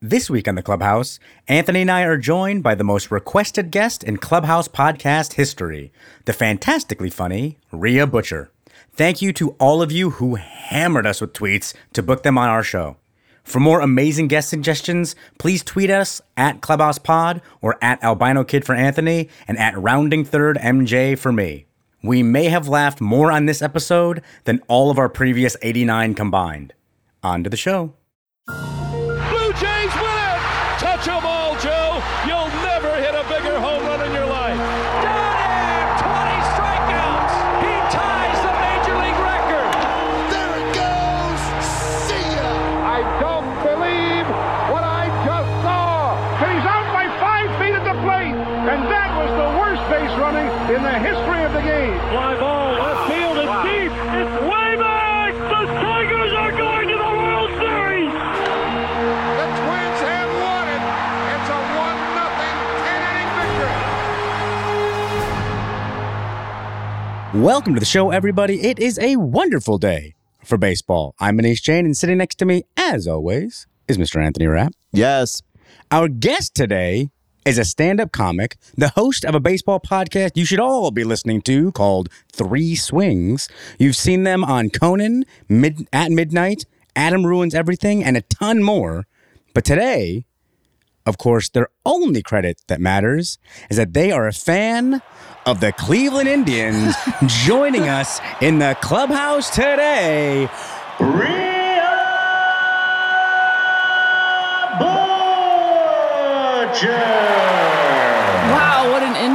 This week on the Clubhouse, Anthony and I are joined by the most requested guest in Clubhouse podcast history, the fantastically funny Rhea Butcher. Thank you to all of you who hammered us with tweets to book them on our show. For more amazing guest suggestions, please tweet us at Clubhouse Pod or at Albino Kid for Anthony and at Rounding Third MJ for me. We may have laughed more on this episode than all of our previous 89 combined. On to the show. Welcome to the show, everybody. It is a wonderful day for baseball. I'm Manish Jain, and sitting next to me, as always, is Mr. Anthony Rapp. Yes. Our guest today is a stand up comic, the host of a baseball podcast you should all be listening to called Three Swings. You've seen them on Conan, mid- at midnight, Adam Ruins Everything, and a ton more. But today, of course, their only credit that matters is that they are a fan of the Cleveland Indians joining us in the clubhouse today. What an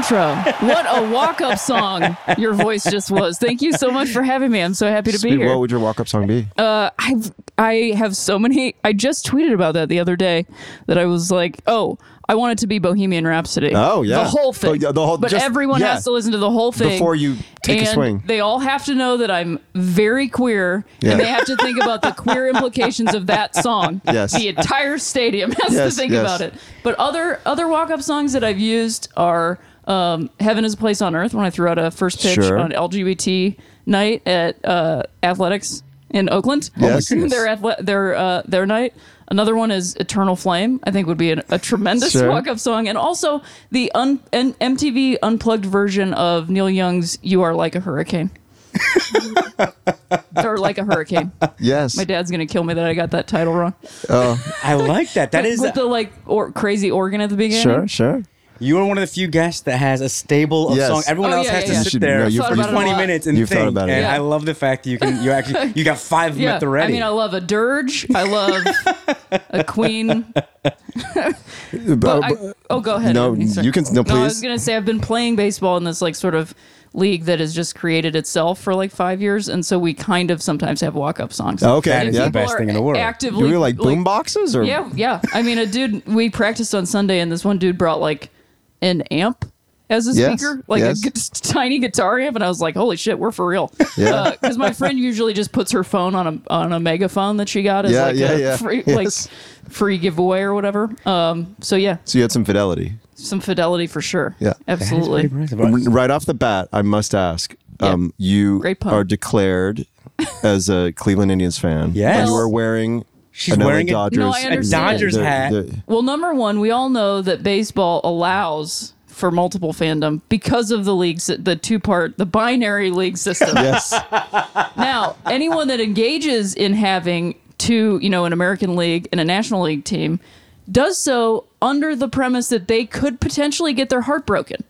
intro. What a walk up song your voice just was. Thank you so much for having me. I'm so happy to be here. What would your walk up song be? Uh, I've, I have so many. I just tweeted about that the other day that I was like, oh, I want it to be Bohemian Rhapsody. Oh, yeah. The whole thing. Oh, yeah, the whole- but just- everyone yeah. has to listen to the whole thing Before you take a swing. They all have to know that I'm very queer, Yeah. and they have to think about the queer implications of that song. Yes. The entire stadium has Yes, to think yes. about it. But other other walk up songs that I've used are um, "Heaven Is a Place on Earth" when I threw out a first pitch Sure. on LGBT night at uh, Athletics in Oakland. Yes. Oh my goodness. their athle- their uh, their night. Another one is "Eternal Flame." I think would be an, a tremendous Sure. walk up song, and also the un- N- MTV unplugged version of Neil Young's "You Are Like a Hurricane." or like a hurricane. Yes. My dad's gonna kill me that I got that title wrong. Oh. I like that. That is, with the like or crazy organ at the beginning. Sure, sure. You are one of the few guests that has a stable of Yes. songs. Everyone Oh, else yeah, has yeah, to yeah. sit should- there no, for you've- Thought about it a 20 lot. minutes and You've thought think. about it, and yeah. I love the fact that you can, you actually, you got five Yeah, minutes already. I mean, I love a dirge. I love a queen. But I, oh, go uh, ahead. No, Anthony, sorry. you can- no, please. I was please. gonna say I've been playing baseball in this like sort of league that has just created itself for like five years, and so we kind of sometimes have walk up songs. Okay, That is yeah. the best People are thing in the world. Actively, You were like boom boxes or Yeah, yeah. I mean, a dude. We practiced on Sunday, and this one dude brought like an amp as a Yes, speaker, like yes. a gu- tiny guitar amp, and I was like, "Holy shit, we're for real!" Yeah. Because my friend usually just puts her phone on a on a megaphone that she got as Yeah, like yeah, a yeah. free Yes. like free giveaway or whatever. Um. So yeah, So you had some fidelity. some fidelity for sure. Yeah. absolutely. Right off the bat, I must ask. Um, you are declared as a Cleveland Indians fan. Yes. You are wearing She's LA wearing a- Dodgers. No, I a understand. Dodgers the- hat. the- Well, number one, we all know that baseball allows for multiple fandom because of the leagues, the two part, the binary league system. yes. Now, anyone that engages in having two, you know, an American League and a National League team does so under the premise that they could potentially get their heart broken.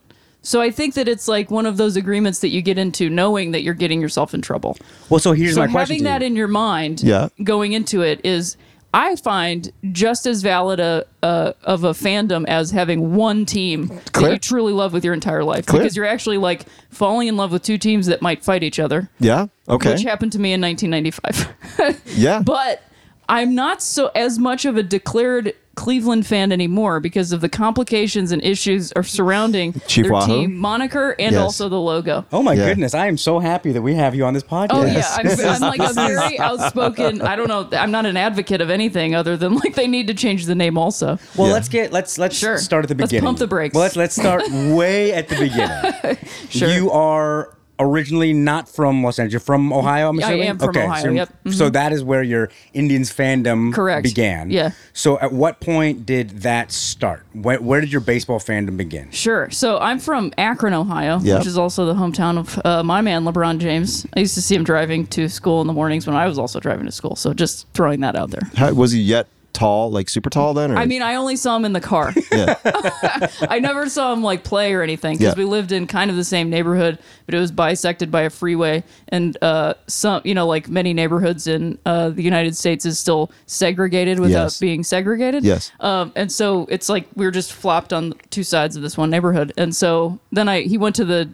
So I think that it's like one of those agreements that you get into knowing that you're getting yourself in trouble. Well, so here's So my question. having that in your mind Yeah. going into it is I find just as valid a, a of a fandom as having one team Clear. that you truly love with your entire life Clear. because you're actually like falling in love with two teams that might fight each other, Yeah. Okay. which happened to me in 1995. yeah. but I'm not so as much of a declared Cleveland fan anymore because of the complications and issues are surrounding Chief their Wahoo? team moniker and Yes. also the logo. Oh my Yeah. goodness, I am so happy that we have you on this podcast. Oh Yes. yeah, I'm, I'm like a very outspoken. I don't know. I'm not an advocate of anything other than like they need to change the name also. Well, Yeah. let's get let's let's Sure. start at the beginning. Let's beginning. pump the brakes. Well, let's let's start way at the beginning. Sure. You are originally not from Los Angeles. You're from Ohio, I'm I am from okay, Ohio, So, yep. so that is where your Indians fandom Correct. began. Yeah. So at what point did that start? Where, where did your baseball fandom begin? Sure. So I'm from Akron, Ohio, Yeah. which is also the hometown of uh, my man LeBron James. I used to see him driving to school in the mornings when I was also driving to school. So just throwing that out there. How, was he yet tall, like super tall then? Or? I mean, I only saw him in the car. yeah. I never saw him like play or anything because Yeah. we lived in kind of the same neighborhood, but it was bisected by a freeway. And uh, some, you know, like many neighborhoods in uh, the United States, is still segregated without Yes. being segregated. Yes. Um, and so it's like we were just flopped on two sides of this one neighborhood. And so then I he went to the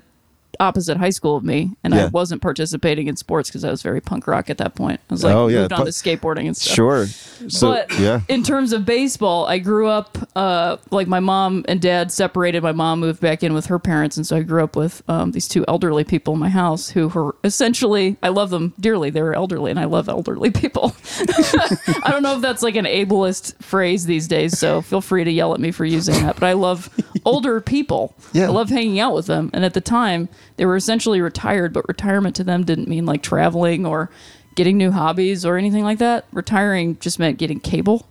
opposite high school of me, and I wasn't participating in sports because I was very punk rock at that point. I was like Oh, yeah, moved on to skateboarding and stuff. Sure. So But yeah. in terms of baseball, I grew up uh, like my mom and dad separated. My mom moved back in with her parents, and so I grew up with um, these two elderly people in my house who were essentially I love them dearly. They were elderly, and I love elderly people. I don't know if that's like an ableist phrase these days, so feel free to yell at me for using that. But I love older people. Yeah. I love hanging out with them, and at the time they were essentially retired, but retirement to them didn't mean like traveling or getting new hobbies or anything like that. Retiring just meant getting cable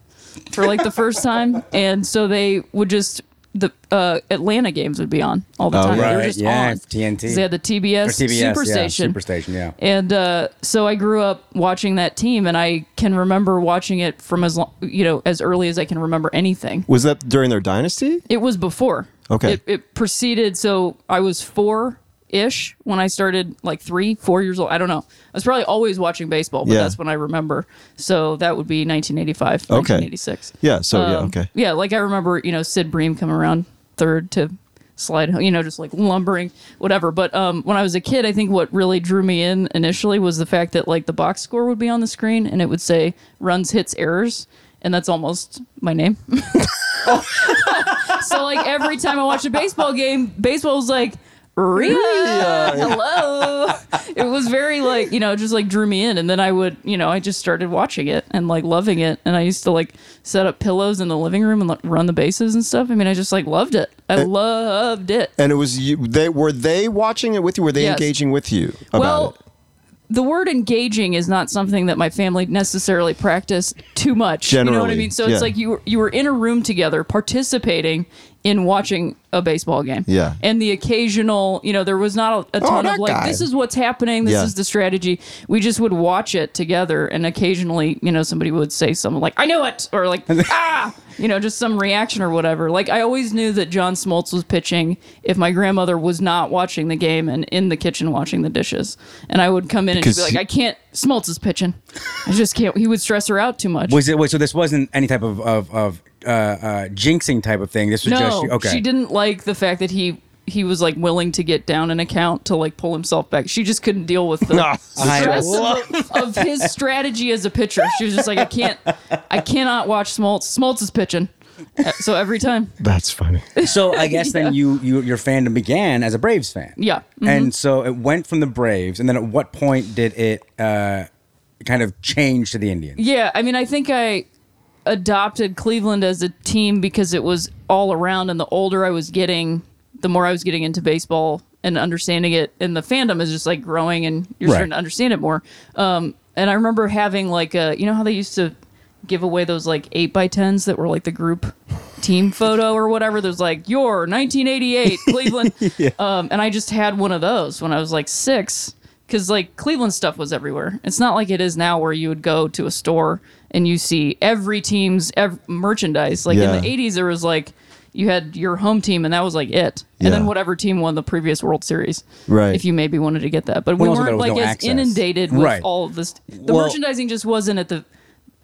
for like the first time, and so they would just the uh, Atlanta games would be on all the Oh, time. They were right, just yeah, on. TNT. 'Cause They had the TBS, Or TBS, Superstation. yeah, Superstation, yeah. And uh, so I grew up watching that team, and I can remember watching it from as long, you know, as early as I can remember anything. Was that during their dynasty? It was before. Okay. It, it preceded. So I was four ish when I started, like three, four years old. I don't know. I was probably always watching baseball, but Yeah. that's when I remember. So that would be 1985, Okay. 1986. Yeah. So yeah. Um, Okay. Yeah, like I remember, you know, Sid Bream coming around third to slide, you know, just like lumbering, whatever. But um, when I was a kid, I think what really drew me in initially was the fact that like the box score would be on the screen and it would say runs, hits, errors. And that's almost my name. so like every time I watched a baseball game, baseball was like, Rhea, hello. It was very like, you know, just like drew me in. And then I would, you know, I just started watching it and like loving it. And I used to like set up pillows in the living room and like, run the bases and stuff. I mean, I just like loved it. I loved it. And it was you. They were they watching it with you? Were they Yes. engaging with you about well, it? the word engaging is not something that my family necessarily practiced too much. Generally, you know what I mean? So yeah. it's like you were, you were in a room together participating in watching a baseball game. Yeah. And the occasional, you know, there was not a, a ton that of like, guy. this is what's happening. This Yeah. is the strategy. We just would watch it together. And occasionally, you know, somebody would say something like, I knew it. Or like, ah, you know, just some reaction or whatever. Like I always knew that John Smoltz was pitching if my grandmother was not watching the game and in the kitchen washing the dishes. And I would come in and she'd be like, I can't, Smoltz is pitching. I just can't. He would stress her out too much. Was it wait, so this wasn't any type of of, of uh, uh, jinxing type of thing. This was no, just okay. she didn't like the fact that he he was like willing to get down an account to like pull himself back. She just couldn't deal with the I stress of, of his strategy as a pitcher. She was just like, I can't, I cannot watch Smoltz. Smoltz is pitching, Uh, so every time, That's funny. So I guess then you, you your fandom began as a Braves fan. yeah. Mhm. And so it went from the Braves, and then at what point did it uh, kind of change to the Indians? Yeah, I mean, I think I adopted Cleveland as a team because it was all around, and the older I was getting, the more I was getting into baseball and understanding it, and the fandom is just like growing, and you're Right. starting to understand it more. Um, and I remember having like a, you know how they used to give away those like eight by tens that were like the group team photo or whatever. There's like your 1988 Cleveland, um, and I just had one of those when I was like six because like Cleveland stuff was everywhere. It's not like it is now where you would go to a store and you see every team's ev- merchandise. Like Yeah. in the 80s, there was like you had your home team and that was like it, and then whatever team won the previous World Series, Right. If you maybe wanted to get that, but Well, we weren't like no as access. inundated with Right. all of this. The Well- merchandising just wasn't at the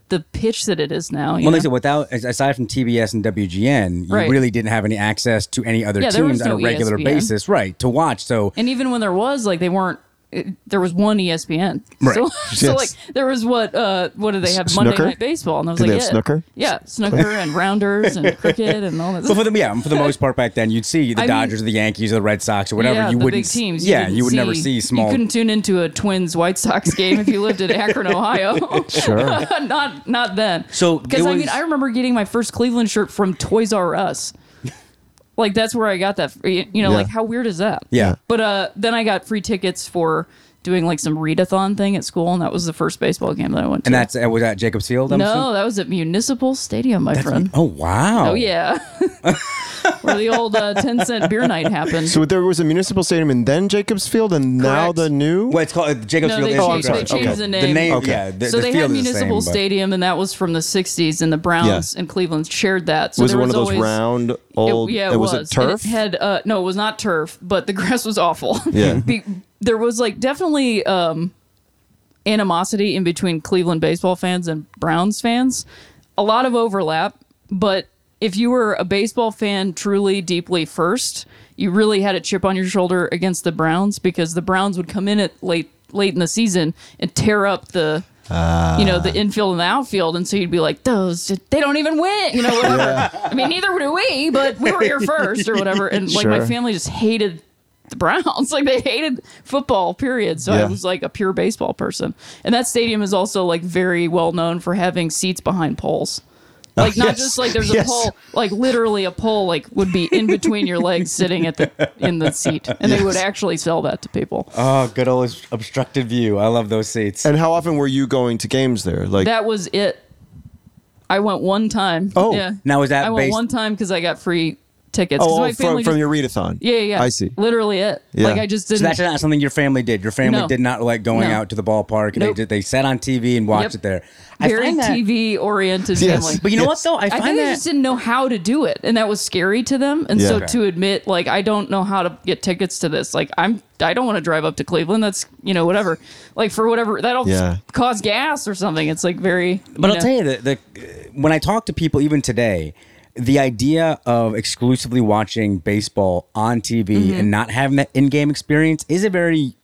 the pitch that it is now. Well, like I said, without aside from TBS and WGN, you Right. really didn't have any access to any other Yeah, teams was on a regular ESPN. basis, right? To watch. So And even when there was, like, they weren't. It, there was one ESPN. Right. So, so like, there was what? Uh, what did they have? S- Monday? Night Baseball, and I was Did like, yeah. snooker? Yeah, snooker and rounders and cricket and all that. But for the yeah, for the most part back then, you'd see the I mean- Dodgers or the Yankees or the Red Sox or whatever. yeah, you the wouldn't. big teams. yeah, didn't you would never see small. You couldn't tune into a Twins White Sox game if you lived in Akron, Ohio. Sure. not not then. So because it I mean, I remember getting my first Cleveland shirt from Toys R Us. Like that's where I got that. You know, Yeah. like how weird is that? Yeah. But uh, then I got free tickets for doing like some readathon thing at school, and that was the first baseball game that I went to. And that's uh, was that Jacobs Field? I'm no, assuming? that was at Municipal Stadium, my friend. Oh wow. Oh yeah, where the old uh, ten cent beer night happened. So there was a municipal stadium and then Jacobs Field and now Correct. the new. Well, it's called uh, Jacobs No, Field. they is changed- correct. they changed Okay. the The name. name, Okay. yeah. The, so the they field had is the Municipal same, but- Stadium, and that was from the '60s, and the Browns Yeah. and Cleveland shared that. So was it there one of those always- round It- old? yeah, it, was, was. it And turf? It had uh, no, it was not turf, but the grass was awful. Yeah. Be- there was like definitely um, animosity in between Cleveland baseball fans and Browns fans. A lot of overlap, but if you were a baseball fan truly deeply first, you really had a chip on your shoulder against the Browns because the Browns would come in at late late in the season and tear up the you know the infield and the outfield. And so you'd be like those they don't even win you know whatever. I mean neither do we but we were here first or whatever. And like my family just hated the Browns. Like they hated football, period. So I was like a pure baseball person. And that stadium is also like very well known for having seats behind poles. Oh, like not yes. just like there's a Yes. pole, like literally a pole like would be in between your legs sitting at the in the seat. And they would actually sell that to people. Oh, good old obstructed view. I love those seats. and how often were you going to games there? Like That was it. I went one time. Oh, yeah. now is that I went based- one time because I got free tickets. 'Cause oh, my oh, from, family from just- your readathon. yeah, yeah, yeah. I see. Literally it. Yeah. Like I just didn't. that's not something your family did. Your family No. did not like going No. out to the ballpark. They Nope. did, they sat on TV and watched Yep. it there. I very find that, TV oriented Yes. family. But you know Yes. what though? I I find think they that just didn't know how to do it, and that was scary to them. And Yeah. so Okay. to admit, like, I don't know how to get tickets to this. Like, I'm, I don't want to drive up to Cleveland. That's you know whatever. Like for whatever that'll Yeah. cause gas or something. It's like very. But I'll tell you that the uh, when I talk to people even today, the idea of exclusively watching baseball on TV Mm-hmm. and not having that in-game experience is a very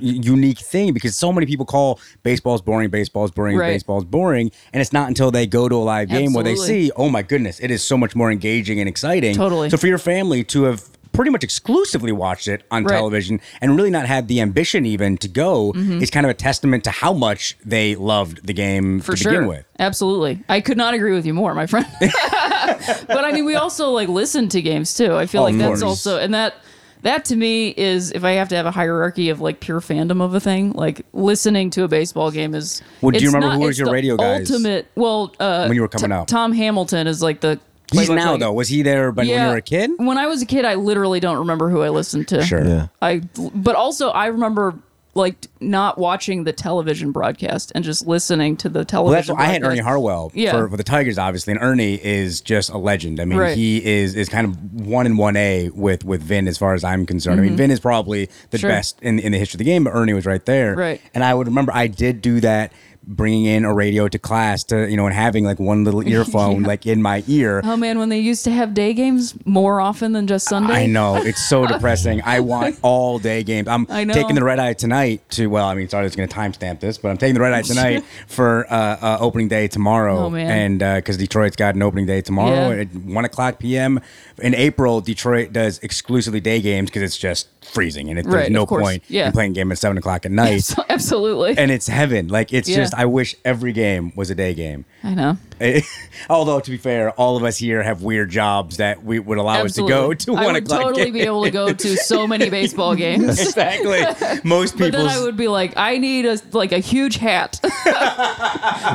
unique thing because so many people call baseball's boring, baseball's boring, Right. baseball's boring, and it's not until they go to a live game where they see, oh my goodness, it is so much more engaging and exciting. Totally. So for your family to have pretty much exclusively watched it on Right. television and really not had the ambition even to go is kind of a testament to how much they loved the game for to sure. begin with. Absolutely. I could not agree with you more, my friend. but I mean, we also like listen to games too. I feel Oh, like that's also, and that, that to me is if I have to have a hierarchy of like pure fandom of a thing, like listening to a baseball game is. Well, do you remember not- who was your radio guys Ultimate. Well, uh, when you were coming T- up? Tom Hamilton is like the. He's play-by-play. now though. Was he there? But when you were a kid, When I was a kid, I literally don't remember who I listened to. sure. Yeah. I, but also I remember like not watching the television broadcast and just listening to the television. that's I had Ernie. Harwell Yeah. for, for the Tigers, obviously, and Ernie is just a legend. I mean, Right. he is is kind of one in one A with with Vin as far as I'm concerned. I mean, Vin is probably the Mm-hmm. Sure. best in in the history of the game, but Ernie was right there. Right. And I would remember I did do that. Bringing in a radio to class to you know and having like one little earphone like in my ear Oh man, when they used to have day games more often than just Sunday. I know it's so depressing. I want all day games. I'm I taking the red eye tonight to. Well, I mean, sorry, I was going to timestamp this, but I'm taking the red eye tonight for uh, uh, opening day tomorrow. Oh, man. And because Detroit's got an opening day tomorrow Yeah. at one o'clock p.m. in April, Detroit does exclusively day games because it's just freezing and it, there's no point Yeah. in playing game at seven o'clock at night. So- absolutely. And it's heaven. Like it's Yeah. just. I wish every game was a day game. I know. Although to be fair, all of us here have weird jobs that we would allow Absolutely. us to go to I one would o'clock. totally be able to go to so many baseball games. exactly. Most But people. then I would be like, I need a like a huge hat. So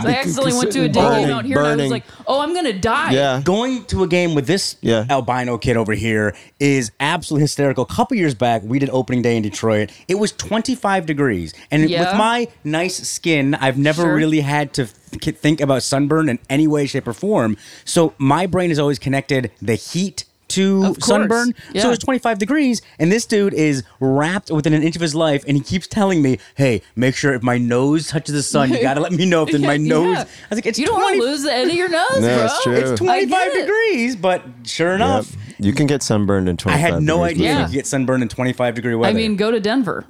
I accidentally went to a day Burning, game out here and I was like, oh, I'm gonna die. Yeah. Going to a game with this Yeah. albino kid over here is absolutely hysterical. A couple years back, we did opening day in Detroit. It was 25 degrees, and Yeah. with my nice skin, I've never Sure. really had to th- think about sunburn in any way, shape, or form. So my brain is always connected the heat to sunburn. Yeah. So it's 25 degrees, and this dude is wrapped within an inch of his life, and he keeps telling me, "Hey, make sure if my nose touches the sun, you gotta let me know if then my nose." Yeah. I was like, "It's you don't 20 want to lose the end of your nose, No, bro. it's true. It's 25 it. degrees, but sure Yep. enough, You can get sunburned in 25. I had no degrees idea with you Yeah. could get sunburned in 25 degree weather. I mean, go to Denver.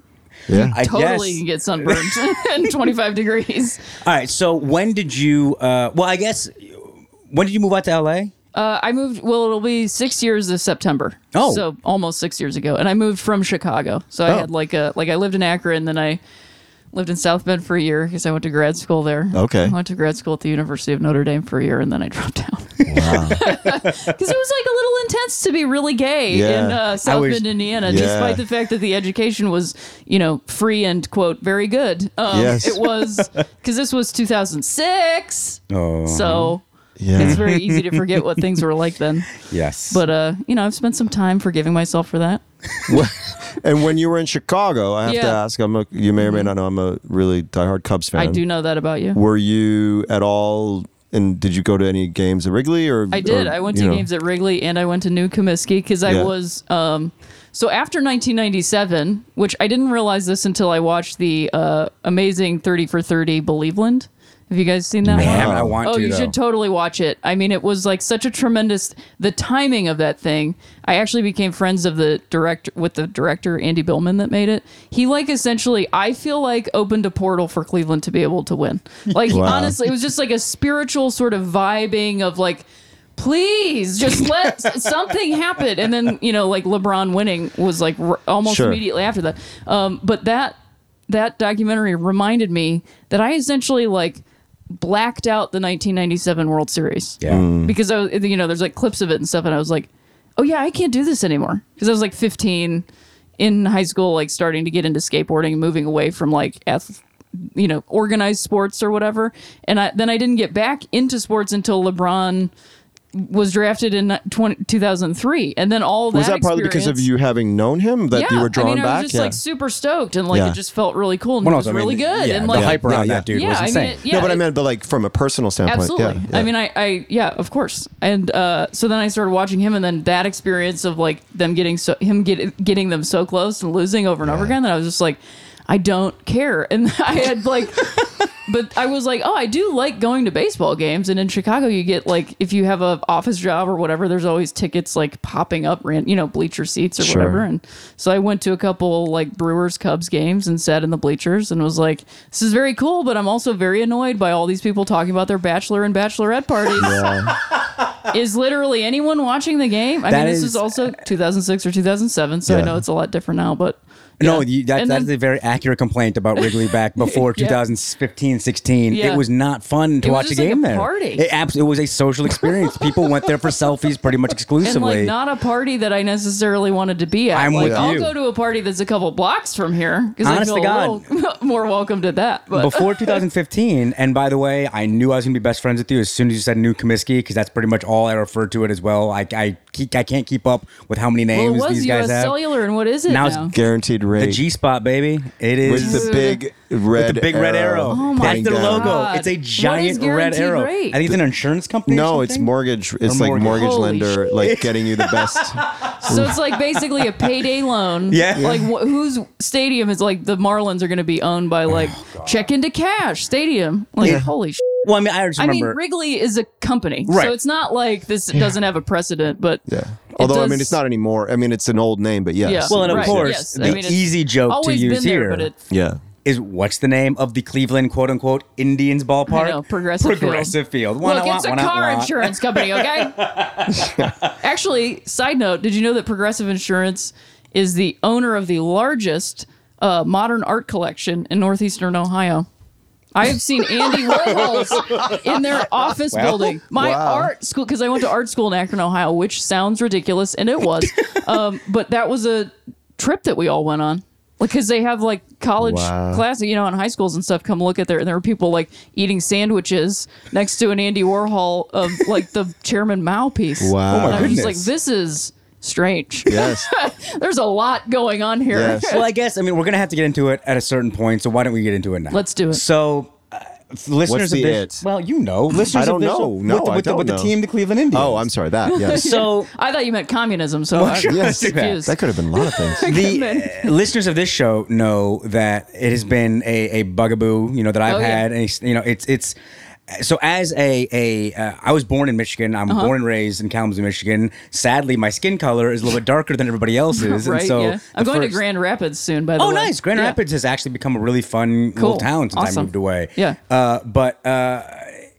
Yeah. I Totally guess. can get sunburned in 25 degrees. All right, so when did you? Uh, well, I guess when did you move out to LA? Uh, I moved. Well, it'll be six years this September. Oh. so almost six years ago, and I moved from Chicago. So I Oh. had like a like I lived in Akron, and then I lived in South Bend for a year because I went to grad school there. Okay. I went to grad school at the University of Notre Dame for a year and then I dropped out. Because it was like a little intense to be really gay Yeah. in uh, South was- Bend, Indiana, Yeah. despite the fact that the education was, you know, free and, quote, very good. Um, Yes. It was, because this was 2006. Oh, So Yeah. it's very easy to forget what things were like then. yes. But, uh, you know, I've spent some time forgiving myself for that. and when you were in Chicago, I have to Yeah. Mm-hmm. ask. I'm a, you may or may not know. I'm a really diehard Cubs fan. I do know that about you. Were you at all? And did you go to any games at Wrigley or? I did. or, I went to know? games at Wrigley and I went to New Comiskey because I Yeah. was. Um, so after 1997, which I didn't realize this until I watched the uh, amazing 30 for 30 Believeland. Have you guys seen that Man, one? I want oh, to. you though. should totally watch it. I mean, it was like such a tremendous. The timing of that thing. I actually became friends of the director with the director Andy Billman that made it. He like essentially, I feel like opened a portal for Cleveland to be able to win. Like Wow. honestly, it was just like a spiritual sort of vibing of like. Please just let something happen, and then you know, like LeBron winning was like r- almost Sure. immediately after that. Um, but that that documentary reminded me that I essentially like blacked out the 1997 World Series. Yeah. Mm. Because I was, you know, there's like clips of it and stuff, and I was like, oh yeah, I can't do this anymore. Because I was like 15 in high school, like starting to get into skateboarding and moving away from like ath- you know, organized sports or whatever. And I then I didn't get back into sports until LeBron was drafted in 20, 2003 and then all that Was that that partly because of you having known him that yeah, you were drawn I mean, I back? was just yeah. like super stoked and like Yeah. it just felt really cool and Well, he no, was I mean, really good Yeah, and the like hype around Yeah, that dude yeah, was I mean, it- yeah, no, but I meant, but like from a personal standpoint. Absolutely. Yeah, yeah. I mean, I, I, yeah, of course. And uh, so then I started watching him, and then that experience of like them getting so him get, getting them so close and losing over and over again that I was just like, I don't care. And I had like, but I was like, oh, I do like going to baseball games. And in Chicago, you get like if you have a office job or whatever, there's always tickets like popping up, you know, bleacher seats or Sure. whatever. And so I went to a couple like Brewers Cubs games and sat in the bleachers and was like, this is very cool, but I'm also very annoyed by all these people talking about their bachelor and bachelorette parties. Is literally anyone watching the game? I That mean, this is- is also 2006 or 2007, so I know it's a lot different now, but. No, you, that, And that's then- a very accurate complaint about Wrigley back before Yeah. 2015, 16. Yeah. It was not fun to It was watch a just like a game there. party. It, abs- it was a social experience. People went there for selfies pretty much exclusively. and exclusively. like not a party that I necessarily wanted to be at. I'm like with I'll you. go to a party that's a couple blocks from here because I feel to a God. little more welcomed at that. But before 2015, and by the way, I knew I was gonna be best friends with you as soon as you said New Comiskey because that's pretty much all I refer to it as well. I I, keep, I can't keep up with how many well, names it was these U.S. guys have. Cellular, and what is it Now now? it's Guaranteed rate. The G spot, baby. It is with the big red, with the big red arrow. Oh my god. That's their pointing logo. It's a What is giant red arrow. rate? I think it's an insurance company. or No, it's mortgage. It's Or like mortgage. mortgage lender, shit. like getting you the best. so it's like basically a payday loan. Yeah. Like wh- whose stadium is like the Marlins are going to be owned by like Oh, check into cash stadium. Like holy shit. Well, I mean, I just I mean. Wrigley is a company, Right. so it's not like this doesn't have a precedent. But Yeah. It Although I mean, it's not anymore. I mean, it's an old name, but yes. Yeah. well, and of Right. course, Yes. the I mean, easy joke to use been there, here but it Yeah. is what's the name of the Cleveland quote unquote Indians ballpark? I know, Progressive Field. Progressive Field. Wah, Look, wah, it's a car wah. insurance company, okay? Actually, side note, did you know that Progressive Insurance is the owner of the largest uh, modern art collection in northeastern Ohio? I have seen Andy Warhols in their office building. My Wow. art school, because I went to art school in Akron, Ohio, which sounds ridiculous, and it was. um, but that was a trip that we all went on. Because they have like college Wow. classes, you know, in high schools and stuff. Come look at there, and there were people like eating sandwiches next to an Andy Warhol of like the Chairman Mao piece. Wow. Oh my and I was just like, this is strange. Yes. There's a lot going on here. Yes. Well, I guess I mean we're gonna have to get into it at a certain point. So why don't we get into it now? Let's do it. So, uh, listeners What's the of this, it? well, you know, listeners I don't of this know. show- No, with, the, I with, the, don't with the know. team, the Cleveland Indians. Oh, I'm sorry. That yes. So I thought you meant communism, so I sure, was that. confused. that could have been a lot of things. the uh, listeners of this show know that it has been a, a bugaboo, you know, that I've Oh, yeah. had, and it's, you know, it's it's. So as a a, uh, I was born in Michigan. I'm Uh-huh. born and raised in Kalamazoo, Michigan. Sadly, my skin color is a little bit darker than everybody else's, right? and so yeah. I'm going to Grand Rapids soon. By the Oh, way. Oh nice! Grand Yeah. Rapids has actually become a really fun Cool. little town since I moved away. Yeah. Uh, but uh,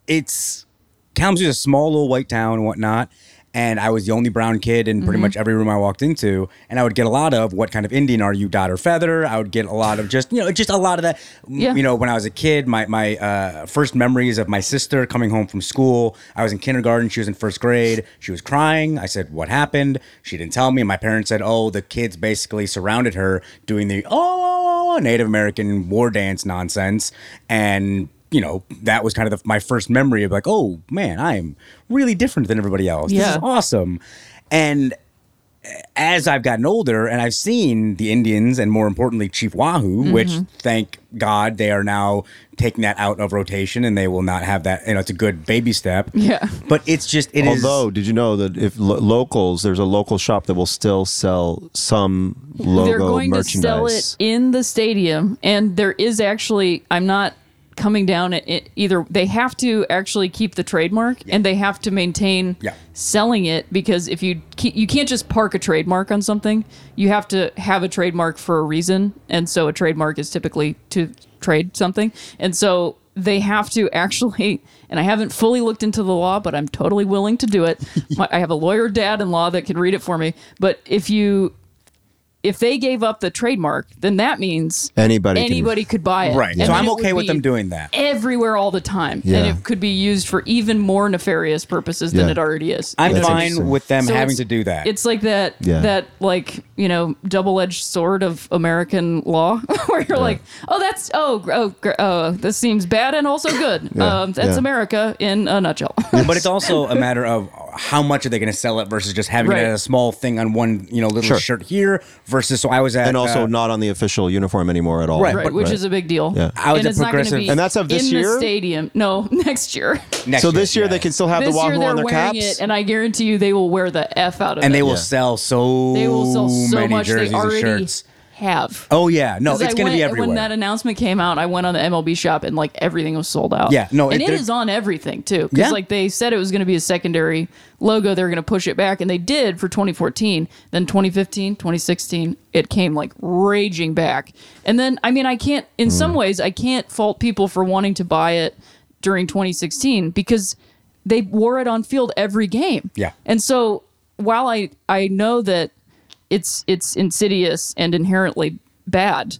it's Kalamazoo is a small little white town and whatnot. And I was the only brown kid in Mm-hmm. pretty much every room I walked into, and I would get a lot of what kind of Indian are you, dot or feather. I would get a lot of just you know just a lot of that. Yeah. You know, when I was a kid, my my uh, first memories of my sister coming home from school. I was in kindergarten. She was in first grade. She was crying. I said, "What happened?" She didn't tell me. My parents said, "Oh, the kids basically surrounded her doing the oh Native American war dance nonsense," and you know that was kind of the, my first memory of like, "Oh man, I am really different than everybody else. This is awesome," and as I've gotten older and I've seen the Indians and more importantly Chief Wahoo, mm-hmm. which thank God they are now taking that out of rotation and they will not have that. You know, it's a good baby step. Yeah. But it's just it is. Although, did you know that if lo- locals, there's a local shop that will still sell some logo They're going merchandise. to sell it in the stadium, and there is actually. I'm not coming down at it either. They have to actually keep the trademark, and they have to maintain Yeah. selling it because if you keep, you can't just park a trademark on something. You have to have a trademark for a reason, and so a trademark is typically to trade something, and so. They have to actually, and I haven't fully looked into the law, but I'm totally willing to do it. My, I have a lawyer dad in law that can read it for me. But if you if they gave up the trademark, then that means Anybody can- anybody could buy it. Right. And So I'm okay with them doing that. everywhere all the time, Yeah. and it could be used for even more nefarious purposes than Yeah. it already is. I'm That's fine with them So having to do that. It's like that Yeah. that like you know double edged sword of American law, where you're like, oh that's oh oh gr- oh this seems bad and also good. Yeah. Um, that's Yeah. America in a nutshell. but it's also a matter of how much are they going to sell it versus just having Right. it as a small thing on one you know little Sure. shirt here versus so I was at and also uh, not on the official uniform anymore at all. Right, right, but- which is a big deal. Yeah. I was and a it's not gonna progressive- be And that's of this in year? the stadium. No, next year. next So this year yeah. they can still have this the year Wahoo on their wearing caps. it, and I guarantee you they will wear the f out of and it. And they will Yeah. sell so they will sell so many much. jerseys They and already shirts. Have. Oh yeah, no, it's going to be everywhere. When that announcement came out, I went on the MLB shop and like everything was sold out. Yeah, no, and it- it is on everything too. Because Yeah. like they said it was going to be a secondary logo. They were going to push it back, and they did for 2014. Then 2015, 2016, it came like raging back. And then I mean, I can't. In Hmm. some ways, I can't fault people for wanting to buy it during 2016 because they wore it on field every game. Yeah. And so while I I know that it's it's insidious and inherently bad.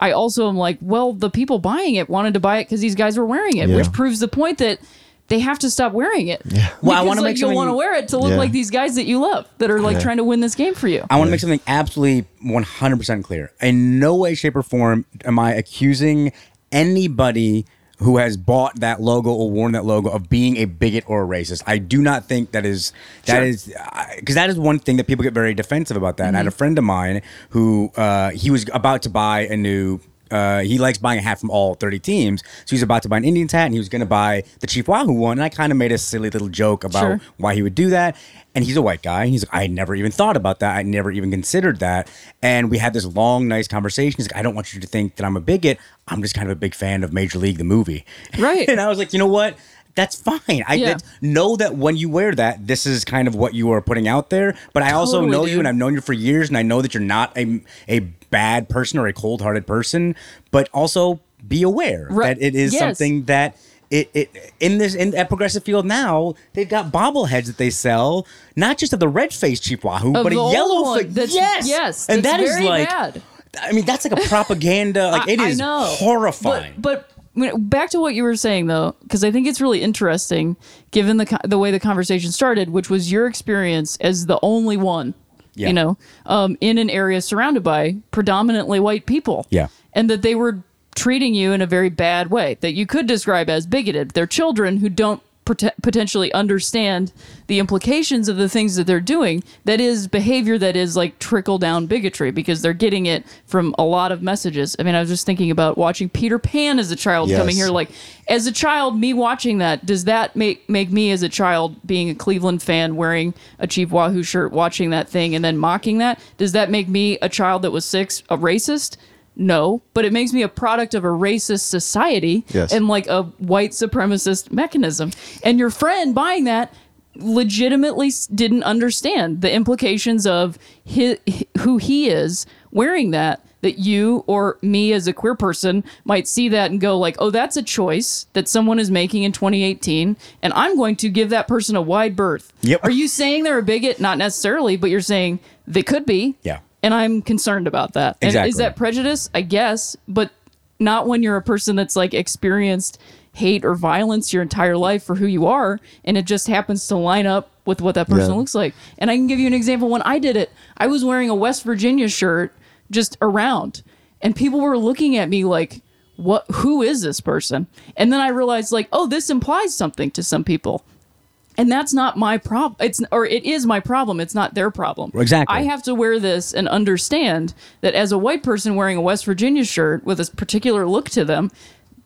I also am like, well, the people buying it wanted to buy it because these guys were wearing it, Yeah. which proves the point that they have to stop wearing it. Yeah. Well, I because, wanna like, make you'll want to wear it to look Yeah. like these guys that you love that are like Yeah. trying to win this game for you. I want to make something absolutely 100% clear. In no way, shape, or form am I accusing anybody who has bought that logo or worn that logo of being a bigot or a racist. I do not think that is that Sure. is because that is one thing that people get very defensive about that. And I had a friend of mine who uh, he was about to buy a new. Uh, he likes buying a hat from all 30 teams. So he was about to buy an Indians hat and he was going to buy the Chief Wahoo one. And I kind of made a silly little joke about Sure. why he would do that. And he's a white guy. And he's like, I never even thought about that. I never even considered that. And we had this long, nice conversation. He's like, I don't want you to think that I'm a bigot. I'm just kind of a big fan of Major League, the movie. Right. and I was like, you know what? That's fine. I Yeah. know that when you wear that, this is kind of what you are putting out there. But I also Totally, know you and I've known you for years and I know that you're not a, a bad person or a cold hearted person. But also be aware Right. that it is Yes. something that it, it in this in at Progressive Field now they've got bobbleheads that they sell not just of the red faced Chief Wahoo Of but a yellow one fa- yes yes, and that is like bad. I mean that's like a propaganda like it I- I know. horrifying But, but back to what you were saying though, because I think it's really interesting, given the the way the conversation started, which was your experience as the only one, Yeah. you know, um, in an area surrounded by predominantly white people, Yeah. and that they were treating you in a very bad way that you could describe as bigoted. They're children who don't prote- potentially understand the implications of the things that they're doing. That is behavior that is like trickle down bigotry because they're getting it from a lot of messages. I mean, I was just thinking about watching Peter Pan as a child Yes. coming here. Like, as a child, me watching that, does that make make me as a child being a Cleveland fan wearing a Chief Wahoo shirt, watching that thing and then mocking that? Does that make me a child that was six a racist? No, but it makes me a product of a racist society Yes. and like a white supremacist mechanism. And your friend buying that legitimately didn't understand the implications of his, who he is wearing that that you or me as a queer person might see that and go like, "Oh, that's a choice that someone is making in 2018, and I'm going to give that person a wide berth." Yep. Are you saying they're a bigot? Not necessarily, but you're saying they could be. Yeah. And I'm concerned about that. And Exactly. is that prejudice? I guess, but not when you're a person that's like experienced hate or violence your entire life for who you are and it just happens to line up with what that person Yeah. looks like. And I can give you an example when I did it, I was wearing a West Virginia shirt just around and people were looking at me like what who is this person? And then I realized like, oh, this implies something to some people. And that's not my problem. It's or it is my problem. It's not their problem. Exactly. I have to wear this and understand that as a white person wearing a West Virginia shirt with a particular look to them,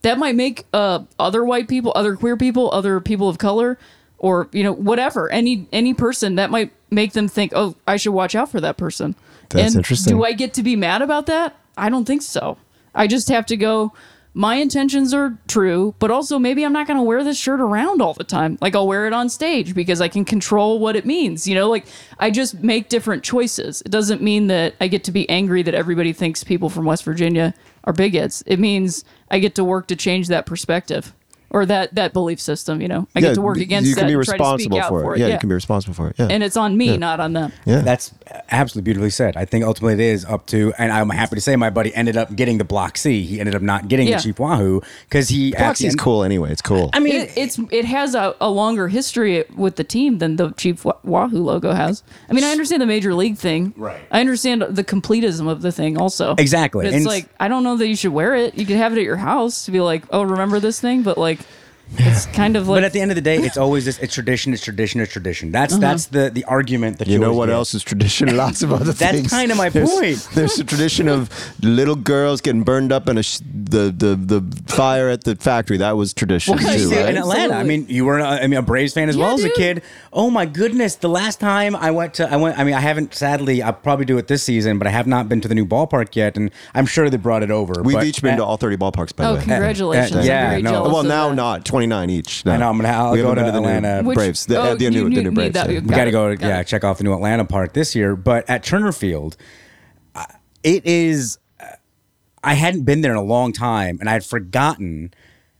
that might make uh, other white people, other queer people, other people of color, or you know whatever any any person that might make them think, oh, I should watch out for that person. That's and interesting. Do I get to be mad about that? I don't think so. I just have to go. My intentions are true, but also maybe I'm not going to wear this shirt around all the time. Like I'll wear it on stage because I can control what it means. You know, like I just make different choices. It doesn't mean that I get to be angry that everybody thinks people from West Virginia are bigots. It means I get to work to change that perspective or that that belief system. You know, I get to work b- against You that can be and try to speak responsible out for, for it. Yeah, you can be responsible for it. Yeah. and it's on me, not on them. yeah. That's absolutely beautifully said. I think ultimately it is up to, and I'm happy to say my buddy ended up getting the Block C. He ended up not getting Yeah. the Chief Wahoo because he. at the Proxy's end- cool anyway. It's cool. I mean, It, it's it has a, a longer history with the team than the Chief Wahoo logo has. I mean, I understand the major league thing. Right. I understand the completism of the thing also. Exactly. But it's And- like I don't know that you should wear it. You could have it at your house to be like, oh, remember this thing, but like, it's kind of like. but at the end of the day, it's always this. It's tradition. It's tradition. It's tradition. That's Uh-huh. that's the the argument that you, you know what get. else is tradition? Lots of other That's things. That's kinda my There's- point. There's a tradition of little girls getting burned up in a sh- the, the the fire at the factory. That was tradition Well, too, see, right? in Atlanta. I mean, you were I mean a Braves fan as Yeah, well as a kid. Oh my goodness! The last time I went to I went. I mean, I haven't. Sadly, I'll probably do it this season, but I have not been to the new ballpark yet, and I'm sure they brought it over. We've but each been at- to all 30 ballparks, by oh, the way. congratulations! uh, yeah, I'm very no. well, now that. not 29 each. No. I know, I'm gonna- I'll we go haven't to been the new Atlanta. Which- Braves. The, oh, the, you new, the need- new need Braves. that. yeah. We Got got to it, go, got yeah, it. check off the new Atlanta park this year. But at Turner Field, uh, it is. Uh, I hadn't been there in a long time, and I had forgotten.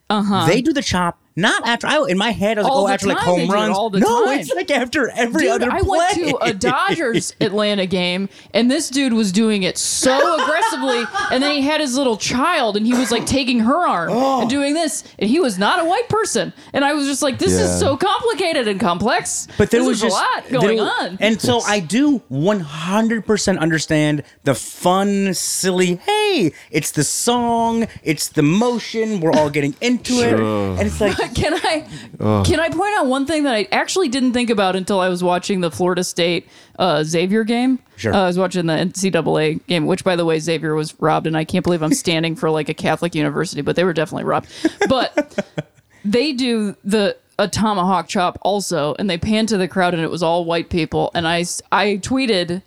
Uh huh. They do the chop not after. I in my head I was. All like, oh, the after like home they do it, runs. all the no, time. it's like after every Dude, other I play. went to a Dodgers Atlanta game, and this dude was doing it so aggressively, and then he had his little child, and he was like taking her arm Oh. and doing this, and he was not a white person, and I was just like, this Yeah. is so complicated and complex. But there this was just a lot going was- on. and so I do 100% understand the fun, silly. Hey, it's the song, it's the motion. We're all getting into it, and it's like can I can I point out one thing that I actually didn't think about until I was watching the Florida State uh, Xavier game? Sure. Uh, I was watching the NCAA game, which by the way Xavier was robbed, and I can't believe I'm standing for like a Catholic university, but they were definitely robbed. But they do the a tomahawk chop also, and they pan to the crowd, and it was all white people, and I I tweeted.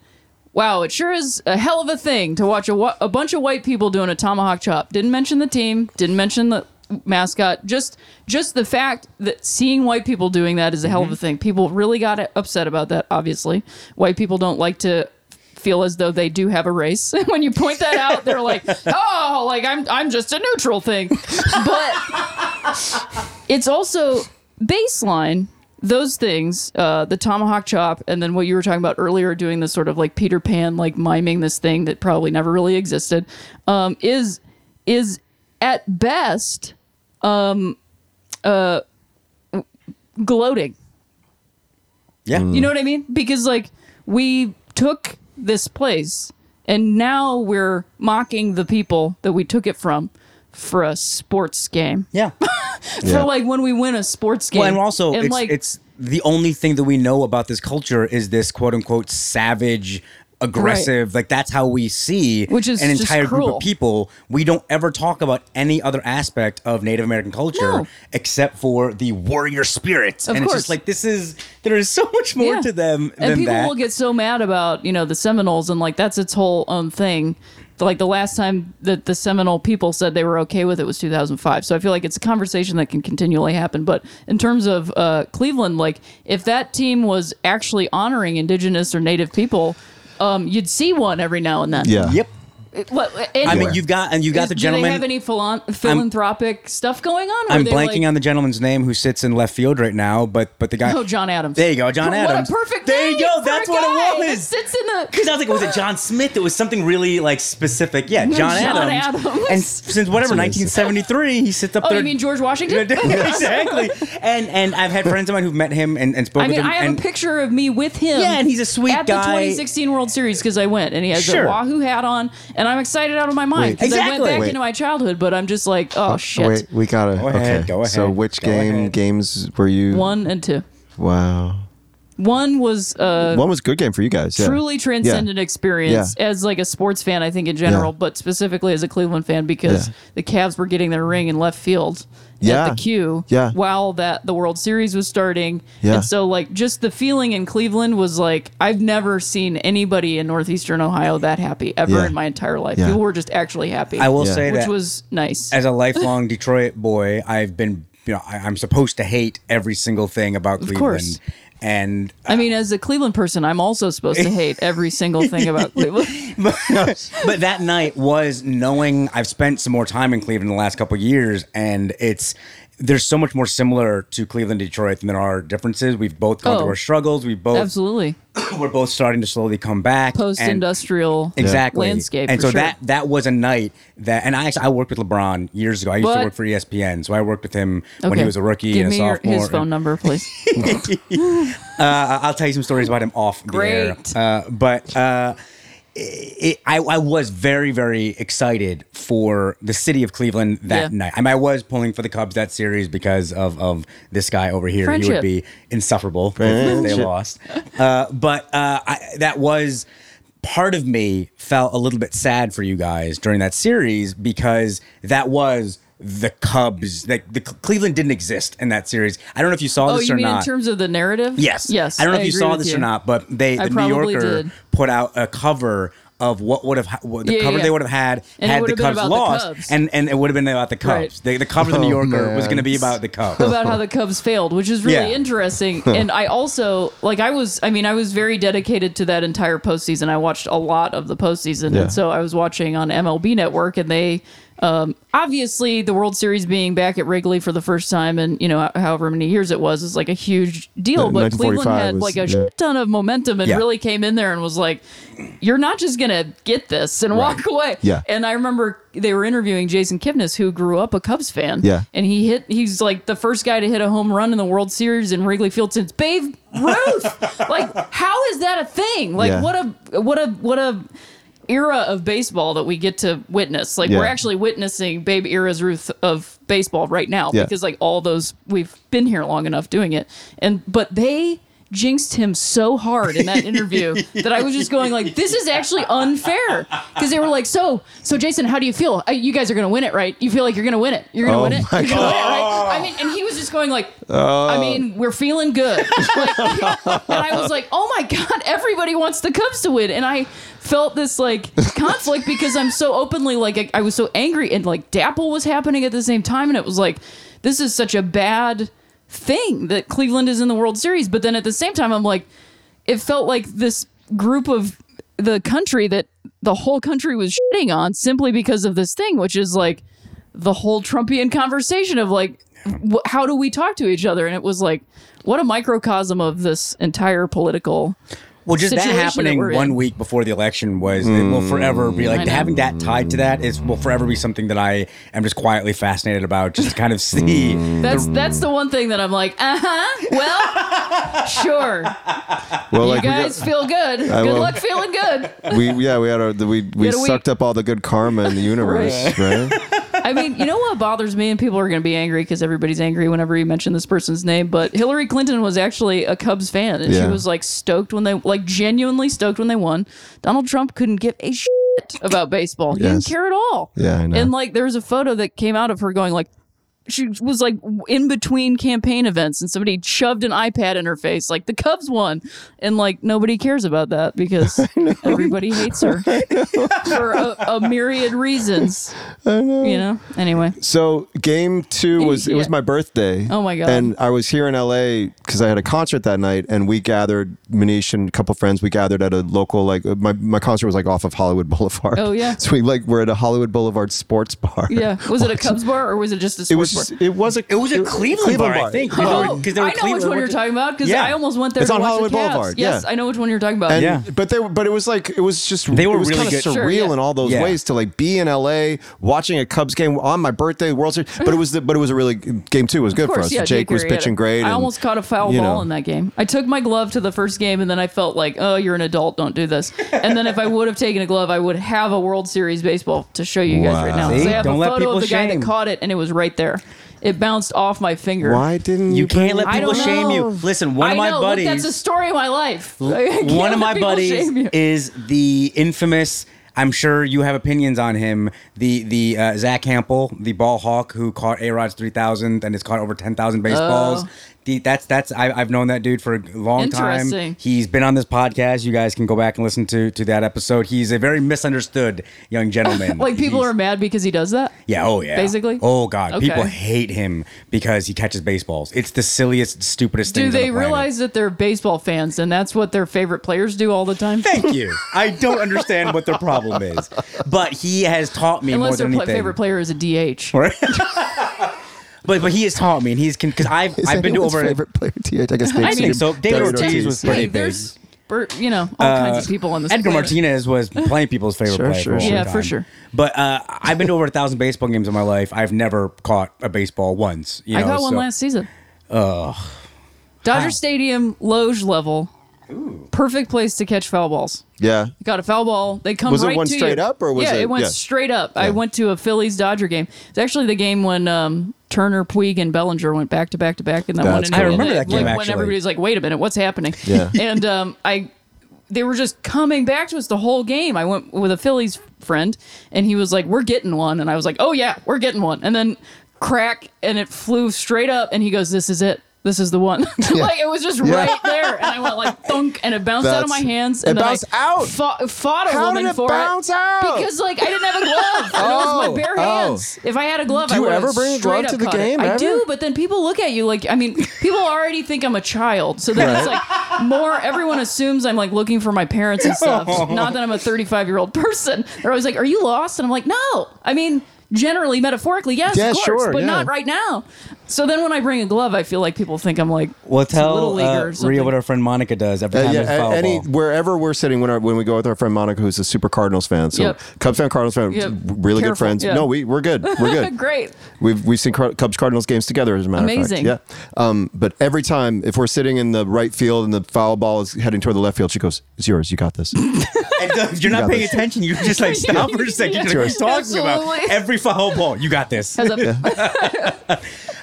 Wow, it sure is a hell of a thing to watch a, a bunch of white people doing a tomahawk chop. Didn't mention the team, didn't mention the mascot. Just just the fact that seeing white people doing that is a hell of a thing. People really got upset about that. Obviously, white people don't like to feel as though they do have a race. when you point that out, they're like, "Oh, like I'm I'm just a neutral thing." But it's also baseline those things uh, the tomahawk chop and then what you were talking about earlier doing this sort of like peter pan like miming this thing that probably never really existed um, is is at best um, uh, gloating yeah, you know what I mean? Because like we took this place and now we're mocking the people that we took it from for a sports game. yeah. For like when we win a sports game. Well, and also And, it's, like it's the only thing that we know about this culture is this quote unquote savage. Aggressive, like that's how we see Which is an entire group of people. We don't ever talk about any other aspect of Native American culture No. except for the warrior spirit. Of and it's just like this is there is so much more Yeah. to them and people that. will get so mad about you know the Seminoles and like that's its whole own thing. Like the last time that the Seminole people said they were okay with it was 2005. So I feel like it's a conversation that can continually happen. But in terms of uh, Cleveland, like if that team was actually honoring indigenous or native people, um, you'd see one every now and then. Yeah. yep. What? I mean, you've got and you got Is- the Do gentleman. they have any philon- philanthropic stuff going on? or I'm blanking like, on the gentleman's name who sits in left field right now, but but the guy. Oh, John Adams. There you go, John What Adams. a perfect. There you go. for That's what guy it that was. Sits in the. Because I was like, was it John Smith? It was something really like specific. Yeah, John, John Adams. Adams. And since whatever, 1973, he sits up Oh, there. you mean George Washington? exactly. And and I've had friends of mine who've met him and, and spoke I mean, with him. I have and a picture of me with him. Yeah, and he's a sweet at guy. the 2016 World Series because I went, and he has Sure. a Wahoo hat on, and I'm excited out of my mind Wait. because I went Exactly. back Wait. into my childhood. But I'm just like, oh, oh shit, Wait, we gotta. Go ahead, okay. go So ahead, which go game ahead. games were you? one and two. Wow. One was uh, One was a good game for you guys. Yeah. truly transcendent experience Yeah. as like a sports fan, I think in general, Yeah. but specifically as a Cleveland fan because Yeah. the Cavs were getting their ring in left field Yeah. at the Q Yeah. while that the World Series was starting. Yeah. And so like just the feeling in Cleveland was like I've never seen anybody in northeastern Ohio that happy ever Yeah. in my entire life. Yeah. People were just actually happy. I will Yeah. say which that was nice. as a lifelong Detroit boy, I've been, you know, I, I'm supposed to hate every single thing about Cleveland. And I mean, as a Cleveland person, I'm also supposed to hate every single thing about Cleveland. but that night was knowing I've spent some more time in Cleveland the last couple of years, and it's there's so much more similar to Cleveland, Detroit than there are differences. We've both gone Oh. through our struggles. We both Absolutely. we're both starting to slowly come back. Post-industrial exactly landscape. And so sure. that that was a night that, and I actually I worked with LeBron years ago. I used to work for ESPN, so I worked with him when he was a rookie Give and a me your- his phone number, please. Uh, I'll tell you some stories about him off the air. Uh, but uh, it, I, I was very, very excited for the city of Cleveland that Yeah. night. I mean, I was pulling for the Cubs that series because of, of this guy over here. He Friendship. would be insufferable if, if they lost. Uh, but uh, I, that was part of me felt a little bit sad for you guys during that series because that was the Cubs. Like the Cleveland didn't exist in that series. I don't know if you saw Oh, this you or mean not. in terms of the narrative? Yes. Yes. I don't know if you saw this you. or not, but they I the New Yorker did. put out a cover of what would have ha- what the Yeah, cover yeah. they would have had And had the Cubs about the lost, Cubs. and and it would have been about the Cubs. Right. The, the cover of the New Oh, Yorker was going to be about the Cubs. about how the Cubs failed, which is really Yeah. interesting. and I also like I was I mean I was very dedicated to that entire postseason. I watched a lot of the postseason, Yeah. and so I was watching on MLB Network, and they um, obviously the World Series being back at Wrigley for the first time, and you know however many years it was, is like a huge deal. Yeah, but Cleveland had was- like a yeah. shit ton of momentum and Yeah. really came in there and was like, "You're not just gonna get this and walk away." Yeah. And I remember they were interviewing Jason Kipnis, who grew up a Cubs fan. Yeah. And he hit, he's like the first guy to hit a home run in the World Series in Wrigley Field since Babe Ruth. like, how is that a thing? Like, what a, what a, what a era of baseball that we get to witness. Like, we're actually witnessing Babe era's Ruth of baseball right now Yeah. because, like, all those, we've been here long enough doing it. And, but they, jinxed him so hard in that interview that I was just going like, this is actually unfair because they were like, so, so Jason, how do you feel? Uh, You guys are gonna win it, right? You feel like you're gonna win it. You're gonna Oh win it. my You're gonna win it, right? I mean, and he was just going like, I mean, we're feeling good. Like, and I was like, oh my god, everybody wants the Cubs to win, and I felt this like conflict because I'm so openly like I, I was so angry, and like DAPL was happening at the same time, and it was like, this is such a bad thing that Cleveland is in the World Series, but then at the same time, I'm like, it felt like this group of the country that the whole country was shitting on simply because of this thing, which is like the whole Trumpian conversation of like, wh- how do we talk to each other? And it was like, what a microcosm of this entire political. Well, just that situation that happening one in. week before the election was it will forever be like having that tied to that is will forever be something that I am just quietly fascinated about. Just to kind of see. That's that's the one thing that I'm like, uh huh. Well, sure. Well, you like we got- guys feel good. I good will- luck feeling good. we yeah we had our we we had a week. sucked up all the good karma in the universe, right? I mean, you know what bothers me, and people are going to be angry because everybody's angry whenever you mention this person's name. But Hillary Clinton was actually a Cubs fan, and Yeah. she was like stoked when they, like, genuinely stoked when they won. Donald Trump couldn't give a shit about baseball. He Yes. didn't care at all. Yeah, I know. And like, there was a photo that came out of her going like. She was like in between campaign events, and somebody shoved an iPad in her face, like the Cubs won, and like nobody cares about that because everybody hates her for a, a myriad reasons. You know. Anyway, So game two was it was my birthday. Oh my God. And I was here in LA because I had a concert that night, and we gathered Manish and a couple friends, we gathered at a local like uh, my my concert was like off of Hollywood Boulevard. Oh, yeah. So we like we're at a Hollywood Boulevard sports bar. Yeah. Was it a Cubs bar or was it just a It sports was. bar? It was a. It was a Cleveland, bar, I think. Oh, They were- 'cause they were I know which one you're talking about because Yeah. I almost went there It's to on watch Hollywood the Cavs. Boulevard, Yes, yeah. I know which one you're talking about. And, Yeah. but they but it was like it was just They were it was really kind of surreal Sure, yeah. in all those Yeah. ways to like be in LA watching a Cubs game on my birthday, World Series. But it was the, but it was a really game two was good Of for us. yeah, Jake was pitching great. I almost caught a foul ball in that game. I took my glove to the first game, and then I felt like, oh, you're an adult, don't do this. And then if I would have taken a glove, I would have a World Series baseball to show you guys right now. See? So I have a photo of the guy that caught it, and it was right there. It bounced off my finger. Why didn't you? You can't let I people don't shame you. know. Listen, one I of my know, look, buddies. that's a story of my life. I can't one of let my people buddies shame you. is the infamous. I'm sure you have opinions on him. The the uh, Zack Hample, the ball hawk who caught A Rod's 3,000 and has caught over 10,000 baseballs. Oh. The, that's that's I, I've known that dude for a long time. He's been on this podcast. You guys can go back and listen to to that episode. He's a very misunderstood young gentleman. Like people He's- are mad because he does that. yeah, oh yeah. Basically? Oh god, Okay. people hate him because he catches baseballs. It's the silliest, stupidest thing. Do they realize that they're baseball fans and that's what their favorite players do all the time? Thank you. I don't understand what their problem is, but he has taught me Unless their than anything. favorite player is a DH. Right? but but he has taught me, and he's because I've Is I've been to anyone's over. favorite player. TH, I guess I David think so. David David Ortiz was pretty Hey, big. there's, Bur- you know, all kinds of people on this. Edgar planet. Martinez was plenty of people's favorite Sure, player. sure, for a long sure. Yeah, time. for sure. But uh, I've been to over a thousand baseball games in my life. I've never caught a baseball once. You I know, got one so- last season. Dodger Stadium, Loge level. Perfect place to catch foul balls. Yeah. Got a foul ball. They come Was it right one to straight you. up, or was it yeah, it- it went yeah. straight up. I went to a Phillies Dodger game. It's actually the game when um, Turner, Puig, and Bellinger went back to back to back in that That's one. cool. I remember that game, Like, when actually. everybody's like, "Wait a minute, what's happening?" Yeah. and um, I, they were just coming back to us the whole game. I went with a Phillies friend, and he was like, "We're getting one," and I was like, "Oh yeah, we're getting one." And then crack, and it flew straight up, and he goes, "This is it." This is the one. like it was just right there, and I went like thunk, and it bounced out of my hands. And then bounced I out? Fought, fought a How woman did it for bounce it out? because like I didn't have a glove. and it was Oh, my bare oh. hands. If I had a glove, Do I would've ever bring a straight glove to the caught it. game, I do, but then people look at you like I mean, people already think I'm a child, so then it's like more. Everyone assumes I'm like looking for my parents and stuff. Oh. Not that I'm a 35 year old person. They're always like, "Are you lost?" And I'm like, "No." I mean. Generally, metaphorically, yes, Yeah, of course, sure, but yeah. not right now. So then, when I bring a glove, I feel like people think I'm like Well, some little tell leaguer uh, or Rhea something. what our friend Monica does every Uh, time yeah, there's a foul any ball. wherever we're sitting when our, when we go with our friend Monica, who's a super Cardinals fan. So Yep. Cubs fan, Cardinals fan, Yep. really Careful, good friends. yeah. No, we we're good. We're good. Great. We've we've seen Car- Cubs Cardinals games together as a matter Amazing. of fact. Yeah. Um, but every time if we're sitting in the right field and the foul ball is heading toward the left field, she goes, "It's yours. You got this." And uh, you're not got paying this. attention. You're just like stop for a second. Yeah. You're like, talking about Absolutely. every foul ball. You got this. Has a-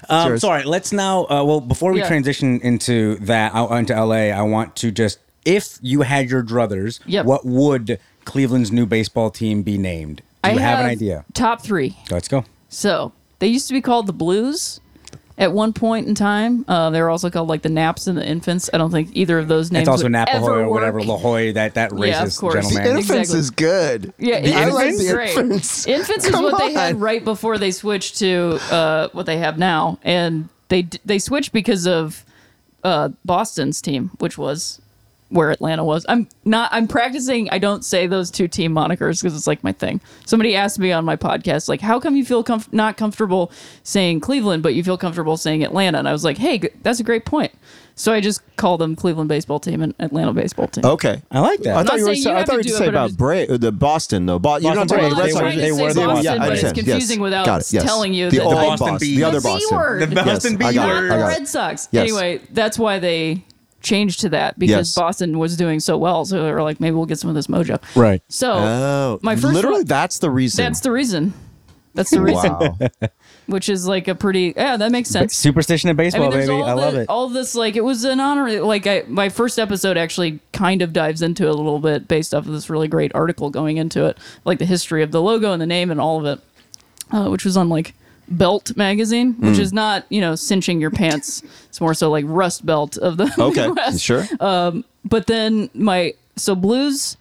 Um, yours. sorry. Let's now. Uh, well, before we Yeah. transition into that out into LA, I want to just if you had your druthers, Yep. what would Cleveland's new baseball team be named? Do you I have, an idea? Top three. Let's go. So they used to be called the Blues at one point in time. Uh, they were also called like the Naps and the Infants. I don't think either of those names. It's also would Nap Lajoie ever or whatever. Lajoie, that that racist Yeah, of course. gentleman. The Infants Exactly. is good. Yeah, The infants I like is the great. infants. Infants is Come what they had right before they switched to uh, what they have now, and they they switched because of uh, Boston's team, which was where Atlanta was. I'm not. I'm practicing. I don't say those two team monikers because it's like my thing. Somebody asked me on my podcast, like, how come you feel comf- not comfortable saying Cleveland, but you feel comfortable saying Atlanta? And I was like, hey, g- that's a great point. So I just called them Cleveland baseball team and Atlanta baseball team. Okay. I like that. I thought you were saying you say, I have thought to you were do to it, say but about just- Bra- uh, the Boston though. Bo- you're not Boston talking about the Red Sox. They were the Boston, Boston, but it's confusing yes. without it, yes. telling you the that old Boston Boston, B the other word. Boston. word. The Boston Yes, B I got it, word. I the got it. Red Sox. Anyway, that's why they changed to that because Yes. Boston was doing so well. So they were like, maybe we'll get some of this mojo. Right. So Oh, my first literally, one- that's the reason. that's the reason. That's the reason. wow. Which is like a pretty yeah, that makes sense. Superstition in I baseball, mean, baby. all I the- love it. All this, like, it was an honor. Like, I, my first episode actually kind of dives into it a little bit based off of this really great article going into it, like the history of the logo and the name and all of it, uh, which was on like Belt magazine, which is not you know cinching your pants. It's more so like Rust Belt of the Okay, Midwest. sure. Um, But then my so blues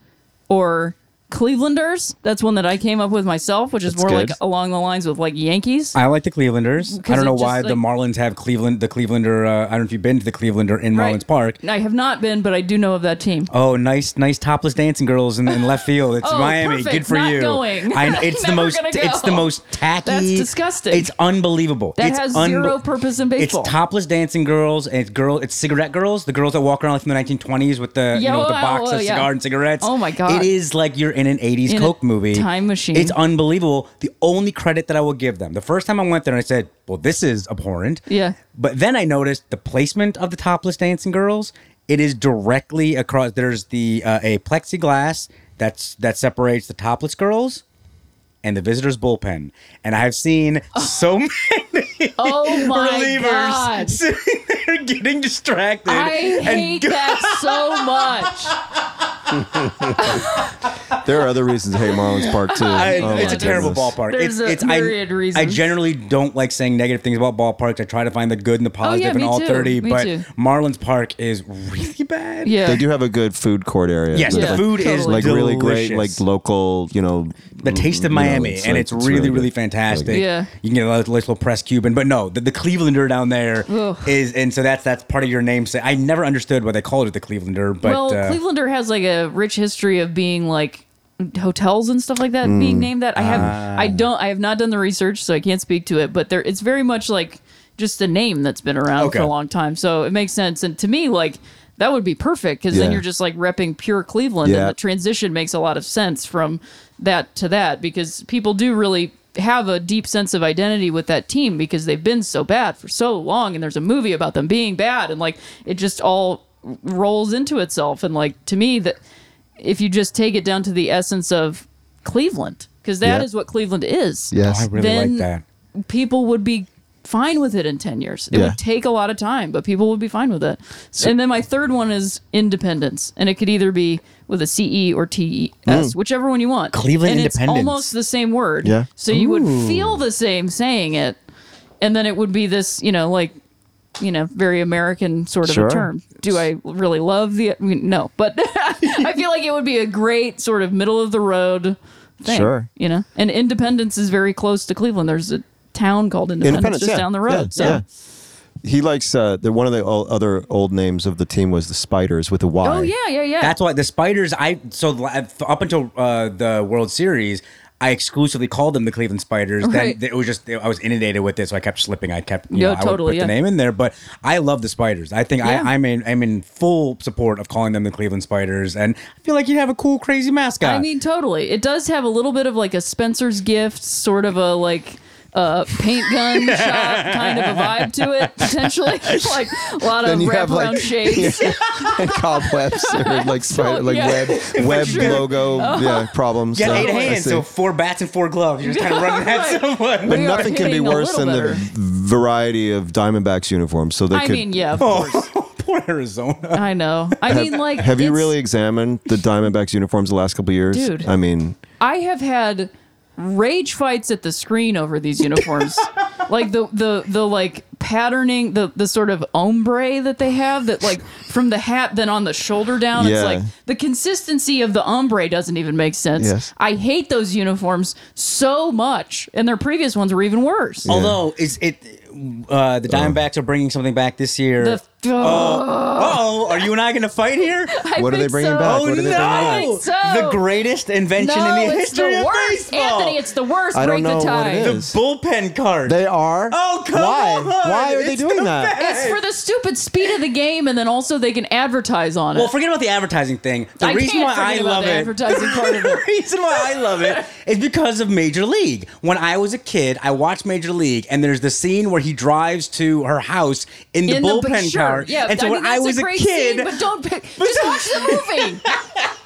or Clevelanders. That's one that I came up with myself, which is That's more good. like along the lines with like Yankees. I like the Clevelanders. I don't know just, why the Marlins have Cleveland, the Clevelander. Uh, I don't know if you've been to the Clevelander in Right. Marlins Park. I have not been, but I do know of that team. Oh, nice, nice topless dancing girls in, in left field. It's Oh, Miami. perfect. Good for Not you. going. I, it's the most. gonna It's the most tacky. That's disgusting. It's unbelievable. That it's has unbe- zero purpose in baseball. It's topless dancing girls. And it's girl. It's cigarette girls. The girls that walk around like from the 1920s with the you know with the oh, box oh, of yeah. cigar and cigarettes. Oh, my God. It is like you're in an 80s In Coke movie. time machine. It's unbelievable. The only credit that I will give them. The first time I went there, I said, "Well, this is abhorrent." Yeah. But then I noticed the placement of the topless dancing girls. It is directly across. There's the uh, a plexiglass that's that separates the topless girls and the visitors bullpen. And I've seen so many Oh my relievers god! sitting there getting distracted. I and hate go- that so much. There are other reasons to hate Marlins Park too. I, Oh, it's my a terrible goodness. ballpark. There's it's, a it's myriad I, reasons. I generally don't like saying negative things about ballparks. I try to find the good and the positive in Oh, me all too. 30, Me but too. Marlins Park is really bad. Yeah. They do have a good food court area. Yes, with the Yeah, food is totally. like really great, like delicious. local, you know, the taste of you know, Miami, it's and like- it's, it's really, really really, good. fantastic. Yeah. you can get a nice little pressed Cuban, but no, the, the Clevelander down there is, Ugh. and so that's that's part of your namesake. I never understood why they called it the Clevelander, but well, uh, Clevelander has like a rich history of being like hotels and stuff like that Mm. being named that. I have Ah. I don't I have not done the research, so I can't speak to it. But there, it's very much like just a name that's been around Okay. for a long time, so it makes sense. And to me, like that would be perfect because then Yeah. you're just like repping pure Cleveland, Yeah. and the transition makes a lot of sense from that to that because people do really have a deep sense of identity with that team because they've been so bad for so long and there's a movie about them being bad and like it just all rolls into itself and like to me that if you just take it down to the essence of Cleveland because that is Yeah. what Cleveland is oh, Yes. I really then- like that. people would be fine with it in 10 years. It Yeah. would take a lot of time, but people would be fine with it. and then my third one is independence. And it could either be with a CE or TES, mm. whichever one you want. Cleveland and Independence. It's almost the same word. Yeah. So you would feel the same saying it. And then it would be this, you know, like, you know, very American sort of Sure. a term. Do I really love the? I mean, no, but I feel like it would be a great sort of middle of the road thing. Sure. You know, and Independence is very close to Cleveland. There's a town called Independence, Independence, just yeah. down the road. Yeah, so yeah. He likes uh, the one of the o- other old names of the team was the Spiders with a Y. Oh yeah, yeah, yeah. That's why the Spiders. I so up until uh, the World Series, I exclusively called them the Cleveland Spiders. Right. Then it was just I was inundated with it, so I kept slipping. I kept you Yeah, know, I would totally, put yeah. the name in there, but I love the Spiders. I think Yeah. I, I'm in I'm in full support of calling them the Cleveland Spiders, and I feel like you have a cool, crazy mascot. I mean, totally. It does have a little bit of like a Spencer's Gift, sort of a like uh, paint gun shop kind of a vibe to it, potentially. like a lot of Then you wraparound like- shades. and cobwebs or like spider, like yeah. web web logo yeah problems. you got So, eight hands, so four bats and four gloves. You're just kind of running at someone. but We nothing can be worse little than the variety of Diamondbacks uniforms. So they I could. mean, yeah, of course. Oh, poor Arizona. I know. I mean, like, have you really examined the Diamondbacks uniforms the last couple of years? Dude. I mean, I have had rage fights at the screen over these uniforms. like the the the like patterning, the the sort of ombre that they have that like from the hat then on the shoulder down. Yeah. It's like the consistency of the ombre doesn't even make sense. Yes. I hate those uniforms so much, and their previous ones were even worse. Although is it uh, the Diamondbacks are bringing something back this year. The, oh, are you and I going to fight here? I What are they think bringing so. back? Oh What are they oh, no! bringing back? So- The greatest invention No, in the it's history the of worst, baseball. Anthony. It's the worst. I don't Break know the what tie. it the is. bullpen cart. they are. Oh come Why? on! Why are they It's doing the that? best. It's for the stupid speed of the game, and then also they can advertise on it. Well, forget about the advertising thing. The I reason can't why forget I about love the it. advertising part of the it. reason why I love it is because of Major League. When I was a kid, I watched Major League, and there's the scene where he drives to her house in the In bullpen sure, car. Yeah, and so I when mean, I was a a, kid, scene, but don't pick, just watch the movie.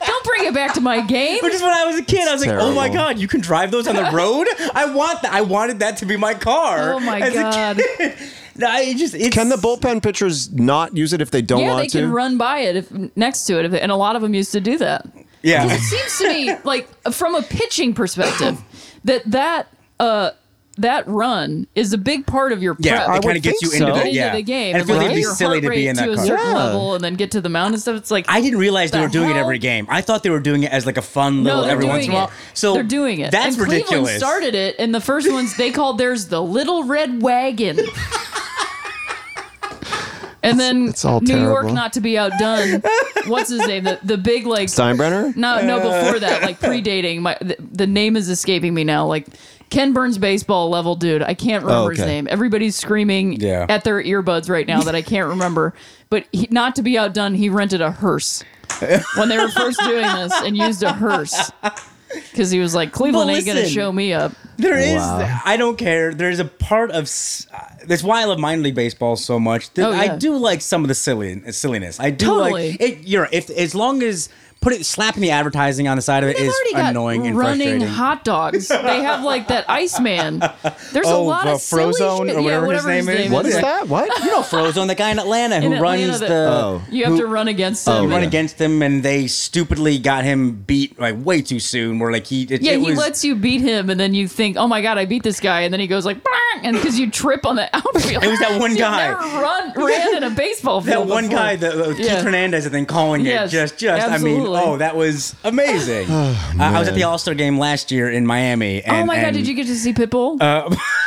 don't bring it back to my game. But just when I was a kid, I was like, "Oh my god, you can drive those on the road! I want that. I wanted that to be my car." Oh my as a God. kid. No, I just it's, Can the bullpen pitchers not use it if they don't yeah, want they to? can run by it if next to it, if, and a lot of them used to do that. Yeah, It seems to me like from a pitching perspective that that uh that run is a big part of your prep. Yeah, I it kind would of gets you think into so. the into yeah. the game And I and feel like like it'd be silly to be in that to a car. certain Yeah. level and then get to the mound and stuff. It's like I didn't realize they were doing it every game. I thought they were doing it as like a fun little no, every once in a while. So they're doing it. That's and Cleveland ridiculous. started it, and the first ones they called theirs the Little Red Wagon. And then it's all New York, not to be outdone. What's his name? The the big like Steinbrenner? no no before that like predating my the, the name is escaping me now like Ken Burns baseball level dude. I can't oh, remember his okay. name. Everybody's screaming Yeah. at their earbuds right now that I can't remember. But he, not to be outdone, he rented a hearse when they were first doing this and used a hearse because he was like Cleveland But ain't gonna show me up. There is. Wow. I don't care. There's a part of. uh, That's why I love minor league baseball so much. That Oh, I do like some of the silly silliness. I do Totally. like it. You're if as long as put it slapping the advertising on the side of it is already got annoying and running frustrating. hot dogs. They have like that Iceman. There's a Oh, lot uh, of silly Frozone shit. or whatever yeah, his whatever his name is. name What is that? What? you know Frozone, the guy in Atlanta who In runs Atlanta that- the. Oh. You have who- to run against him. Oh, and- run yeah. against him, and they stupidly got him beat like way too soon. Where like he, it, Yeah, it he was, lets you beat him, and then you think, "Oh my god, I beat this guy," and then he goes like, "Bang," and because you trip on the outfield. It was that one You've guy. Never run ran in a baseball field. that one before. guy, the uh, Keith Yeah. Hernandez, I think, calling Yes, it just, just. I mean, absolutely. oh, that was amazing. Oh, I, I was at the All Star game last year in Miami. And, oh my god, and- did you get to see Pitbull? Uh,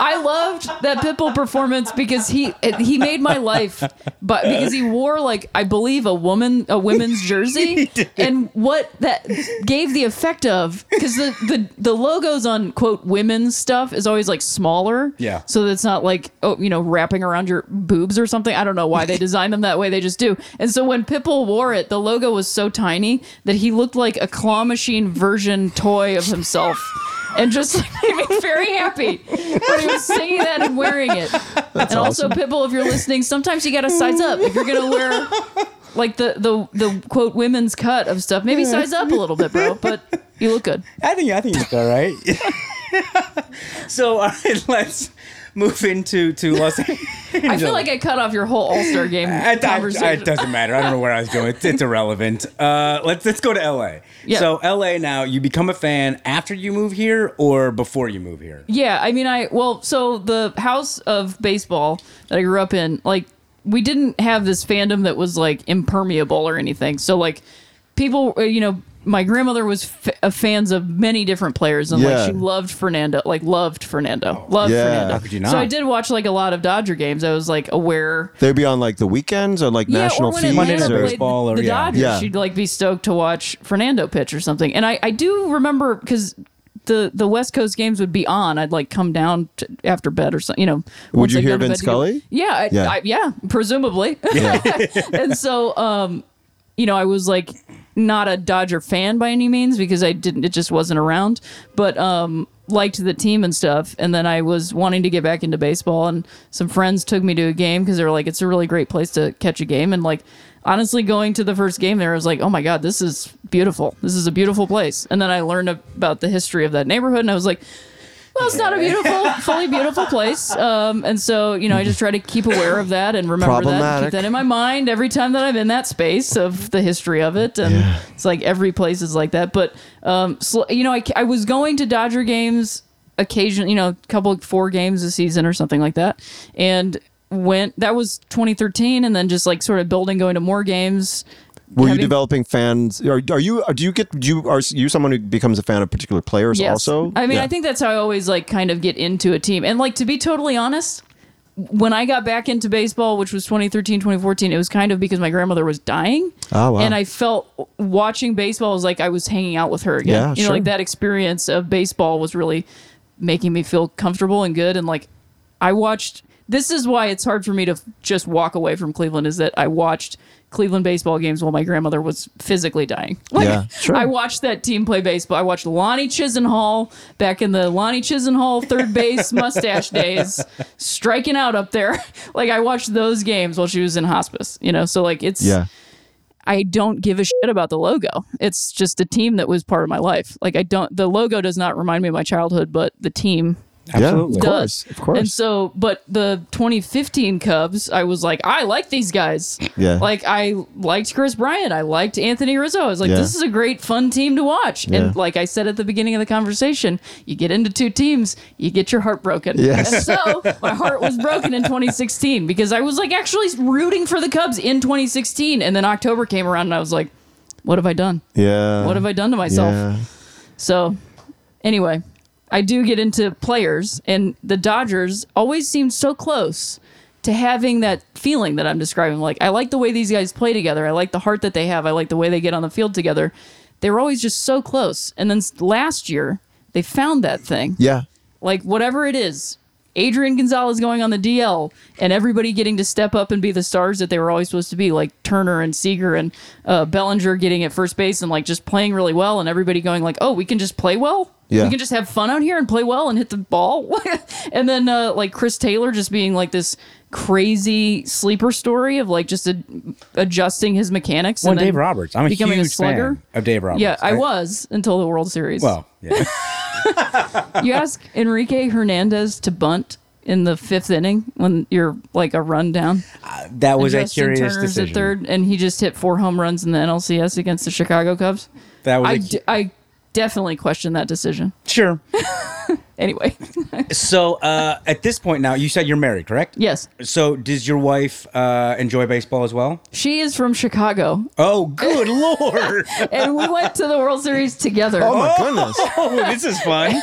I loved that Pitbull performance because he he made my life, but because he wore like I believe a woman a women's jersey, and what that gave the effect of because the, the the logos on quote women's stuff is always like smaller, Yeah. so that it's not like oh you know wrapping around your boobs or something. I don't know why they designed them that way. They just do. And so when Pitbull wore it, the logo was so tiny that he looked like a claw machine version toy of himself. And just made me very happy when he was singing that and wearing it. and also, Pitbull, if you're listening, sometimes you got to size up. If you're gonna wear like the the the quote women's cut of stuff, maybe size up a little bit, bro. But you look good. I think I think it's all right. so all right, let's move into to Los Angeles. I feel like I cut off your whole All Star game I- I- conversation. it doesn't matter. I don't know where I was going. It's, it's irrelevant. Uh, let's let's go to L.A. Yeah. So L.A. Now, you become a fan after you move here or before you move here? Yeah, I mean, I well, so the house of baseball that I grew up in, like, we didn't have this fandom that was like impermeable or anything. So like, people, uh, you know, my grandmother was f- uh, fans of many different players, and Yeah. like she loved Fernando, like loved Fernando, loved Yeah. Fernando. How could you So? I did watch like a lot of Dodger games. I was like aware. They'd be on like the weekends or like Yeah, national or when feeds Monday Night or played Baseball or- the yeah. Dodgers, Yeah. she'd like be stoked to watch Fernando pitch or something. And I, I do remember because the the West Coast games would be on. I'd like come down to, after bed or something. You know, once you I'd hear gone to Vin bed to go- Scully? Yeah, I, Yeah. I, yeah, presumably. and so, um, you know, I was like not a Dodger fan by any means because I didn't. It just wasn't around, but um, liked the team and stuff. And then I was wanting to get back into baseball, and some friends took me to a game because they were like, "It's a really great place to catch a game." And like, honestly, going to the first game there, I was like, "Oh my god, this is beautiful. This is a beautiful place." And then I learned about the history of that neighborhood, and I was like. Well, it's not a beautiful, fully beautiful place, um, and so you know I just try to keep aware of that and remember that, and keep that in my mind every time that I'm in that space of the history of it, and it's like every place is like that. But um, sl- you know, I, I was going to Dodger games occasionally, you know, a couple four games a season or something like that, and went that was 2013, and then just like sort of building, going to more games. Were you developing fans? Are, are you? Uh, do you get? Do you are you someone who becomes a fan of particular players? Also, I mean, Yeah. I think that's how I always like kind of get into a team. And like to be totally honest, when I got back into baseball, which was 2013, 2014, it was kind of because my grandmother was dying. Oh, wow. And I felt watching baseball was like I was hanging out with her again. Yeah, you know, like that experience of baseball was really making me feel comfortable and good. And like I watched this is why it's hard for me to f- just walk away from Cleveland is that I watched Cleveland baseball games while my grandmother was physically dying. Like Yeah, sure. I watched that team play baseball. I watched Lonnie Chisenhall back in the Lonnie Chisenhall third base mustache days, striking out up there. Like I watched those games while she was in hospice, you know. So like it's yeah. I don't give a shit about the logo. It's just a team that was part of my life. Like I don't the logo does not remind me of my childhood, but the team Absolutely. of course, does. of course. And so, but the 2015 Cubs, I was like, I like these guys. Yeah. Like I liked Kris Bryant. I liked Anthony Rizzo. I was like, Yeah. this is a great, fun team to watch. Yeah. And like I said at the beginning of the conversation, you get into two teams, you get your heart broken. Yes. And so my heart was broken in 2016 because I was like actually rooting for the Cubs in 2016, and then October came around and I was like, what have I done? yeah. What have I done to myself? Yeah. So, anyway, I do get into players, and the Dodgers always seemed so close to having that feeling that I'm describing. Like, I like the way these guys play together. I like the heart that they have. I like the way they get on the field together. They were always just so close. And then last year, they found that thing. Yeah. Like, whatever it is, Adrian Gonzalez going on the DL and everybody getting to step up and be the stars that they were always supposed to be, like Turner and Seager and uh, Bellinger getting at first base and like just playing really well, and everybody going like, "Oh, we can just play well. Yeah. We can just have fun out here and play well and hit the ball." and then uh, like Chris Taylor just being like this crazy sleeper story of like just ad- adjusting his mechanics. Well, and Dave Roberts. I'm a becoming huge slugger. fan of Dave Roberts. Yeah, I was until the World Series. Well, yeah. You ask Enrique Hernandez to bunt in the fifth inning when you're like a run down. Uh, that was and a Justin curious Turner's decision. at third, and he just hit four home runs in the NLCS against the Chicago Cubs. That was I a- d- I definitely question that decision. sure. Anyway, So uh, at this point now, you said you're married, correct? yes, So does your wife uh, enjoy baseball as well? she is from Chicago, Oh, good lord! and we went to the World Series together. Oh my goodness. oh, this is fun.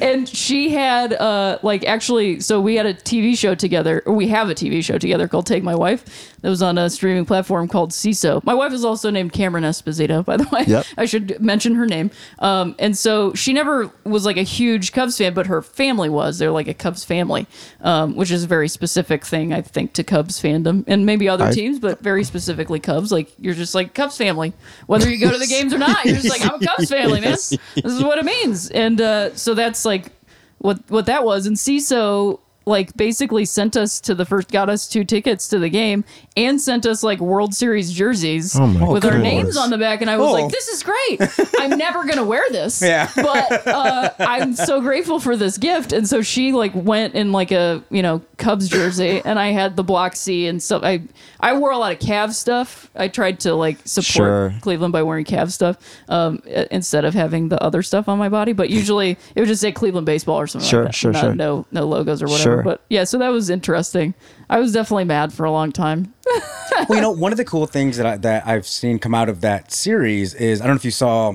and she had uh like actually so we had a tv show together or we have a tv show together called take my wife that was on a streaming platform called Seeso. my wife is also named cameron esposito by the way Yep. i should mention her name um and so she never was like a huge cubs fan but her family was. They're like a cubs family um which is a very specific thing i think to cubs fandom and maybe other I- teams but very specifically cubs. Like you're just like cubs family whether you go to the games or not. You're just like i'm a cubs family man. This is what it means. And uh so that's like what what that was. And Seeso like basically sent us to the first got us two tickets to the game and sent us like World Series jerseys Oh with our names on the back and I was Oh. like this is great. I'm never going to wear this. Yeah. But uh, I'm so grateful for this gift and so she like went in like a, you know, Cubs jersey and I had the block C and stuff. I I wore a lot of Cavs stuff. I tried to like support Sure. Cleveland by wearing Cavs stuff um, instead of having the other stuff on my body. But usually it would just say Cleveland baseball or something Sure, like that. sure, Not- sure. No, no logos or whatever. Sure. But yeah, so that was interesting. I was definitely mad for a long time. well, you know, one of the cool things that I, that I've seen come out of that series is I don't know if you saw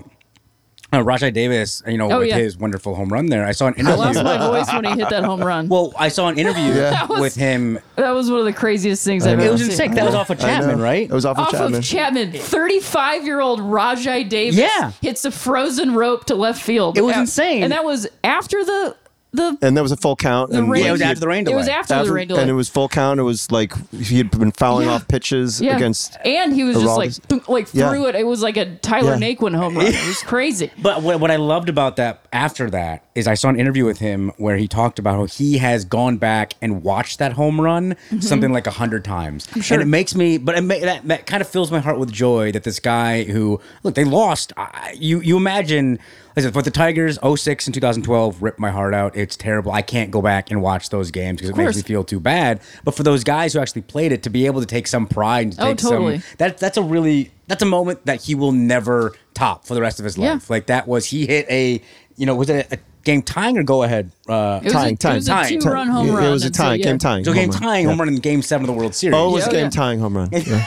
uh, Rajai Davis, you know, Oh, with yeah. his wonderful home run there. I saw an I lost interview. my voice when he hit that home run. Well, I saw an interview Yeah. was- with him. that was one of the craziest things I've know. ever It was seen. insane. That was off of I. Chapman, right? It was off of Off Chapman. of Chapman, 35 year old Rajai Davis Yeah. hits a frozen rope to left field. It was A- insane. And that was after the the and there was a full count. and rain- Yeah, it was he- after the rain it delay. was after, the rain delay. and it was full count. It was like he had been fouling Yeah. off pitches yeah. against. and he was just like Aroldis. thunk, like Yeah. threw it. It was like a Tyler Yeah. Naquin home run. It was crazy. But what, what I loved about that after that is I saw an interview with him where he talked about how he has gone back and watched that home run mm-hmm. something like a hundred times, sure. and it makes me. But it ma- that, that kind of fills my heart with joy that this guy who look they lost. I, you you imagine. Said, for the Tigers, 06 and 2012 ripped my heart out. It's terrible. I can't go back and watch those games because it makes me feel too bad. But for those guys who actually played it, to be able to take some pride and to Oh, take totally. some that that's a really that's a moment that he will never top for the rest of his Yeah. life. Like that was he hit a you know was it a, a game tying or go ahead? Uh, Tying, a, tying, it was a tying. two run home It was a and so, tying, yeah. game tying. so game home tying Yeah. home run in game seven of the World Series. Oh, it was Yeah. game Yeah. tying home run. Yeah.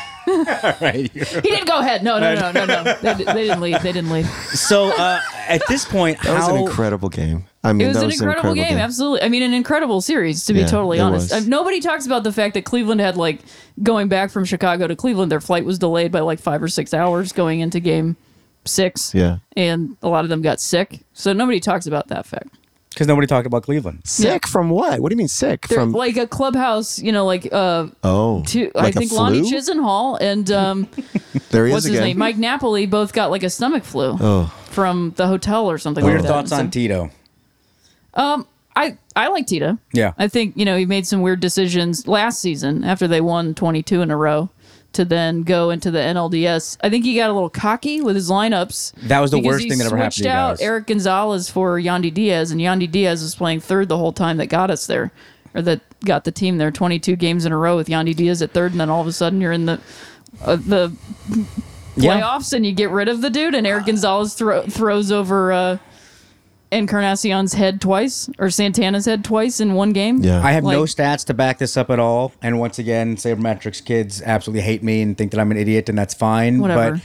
right. He didn't go ahead. No, no, no, no, no. They, they didn't lead. They didn't lead. So uh, at this point, That was an incredible game. I mean, It was that an was incredible, game, Absolutely. I mean, an incredible series, to be Yeah, totally honest. was. Uh, Nobody talks about the fact that Cleveland had, like, going back from Chicago to Cleveland, their flight was delayed by like five or six hours going into game six. Yeah. And a lot of them got sick. So nobody talks about that fact. because nobody talked about Cleveland. Sick from what? What do you mean sick They're from? like a clubhouse, you know, like, uh, oh, two, I like a think Lonnie flu? Chisenhall and, um, There he what's is his again. name? Mike Napoli both got like a stomach flu Oh, from the hotel or something What are like your that. thoughts So- on Tito? Um, I I like Tito. Yeah. I think you know he made some weird decisions last season after they won 22 in a row. To then go into the NLDS. I think he got a little cocky with his lineups. That was the worst thing that ever happened switched to you out. Erik Gonzalez for Yandy Diaz, and Yandy Diaz was playing third the whole time that got us there, or that got the team there. Twenty two games in a row with Yandy Diaz at third, and then all of a sudden you're in the uh, the Yeah. playoffs and you get rid of the dude, and Erik Gonzalez thro- throws over uh, Encarnacion's head twice or Santana's head twice in one game. Yeah. I have no stats to back this up at all. And once again, Sabermetrics kids absolutely hate me and think that I'm an idiot, and that's fine. Whatever.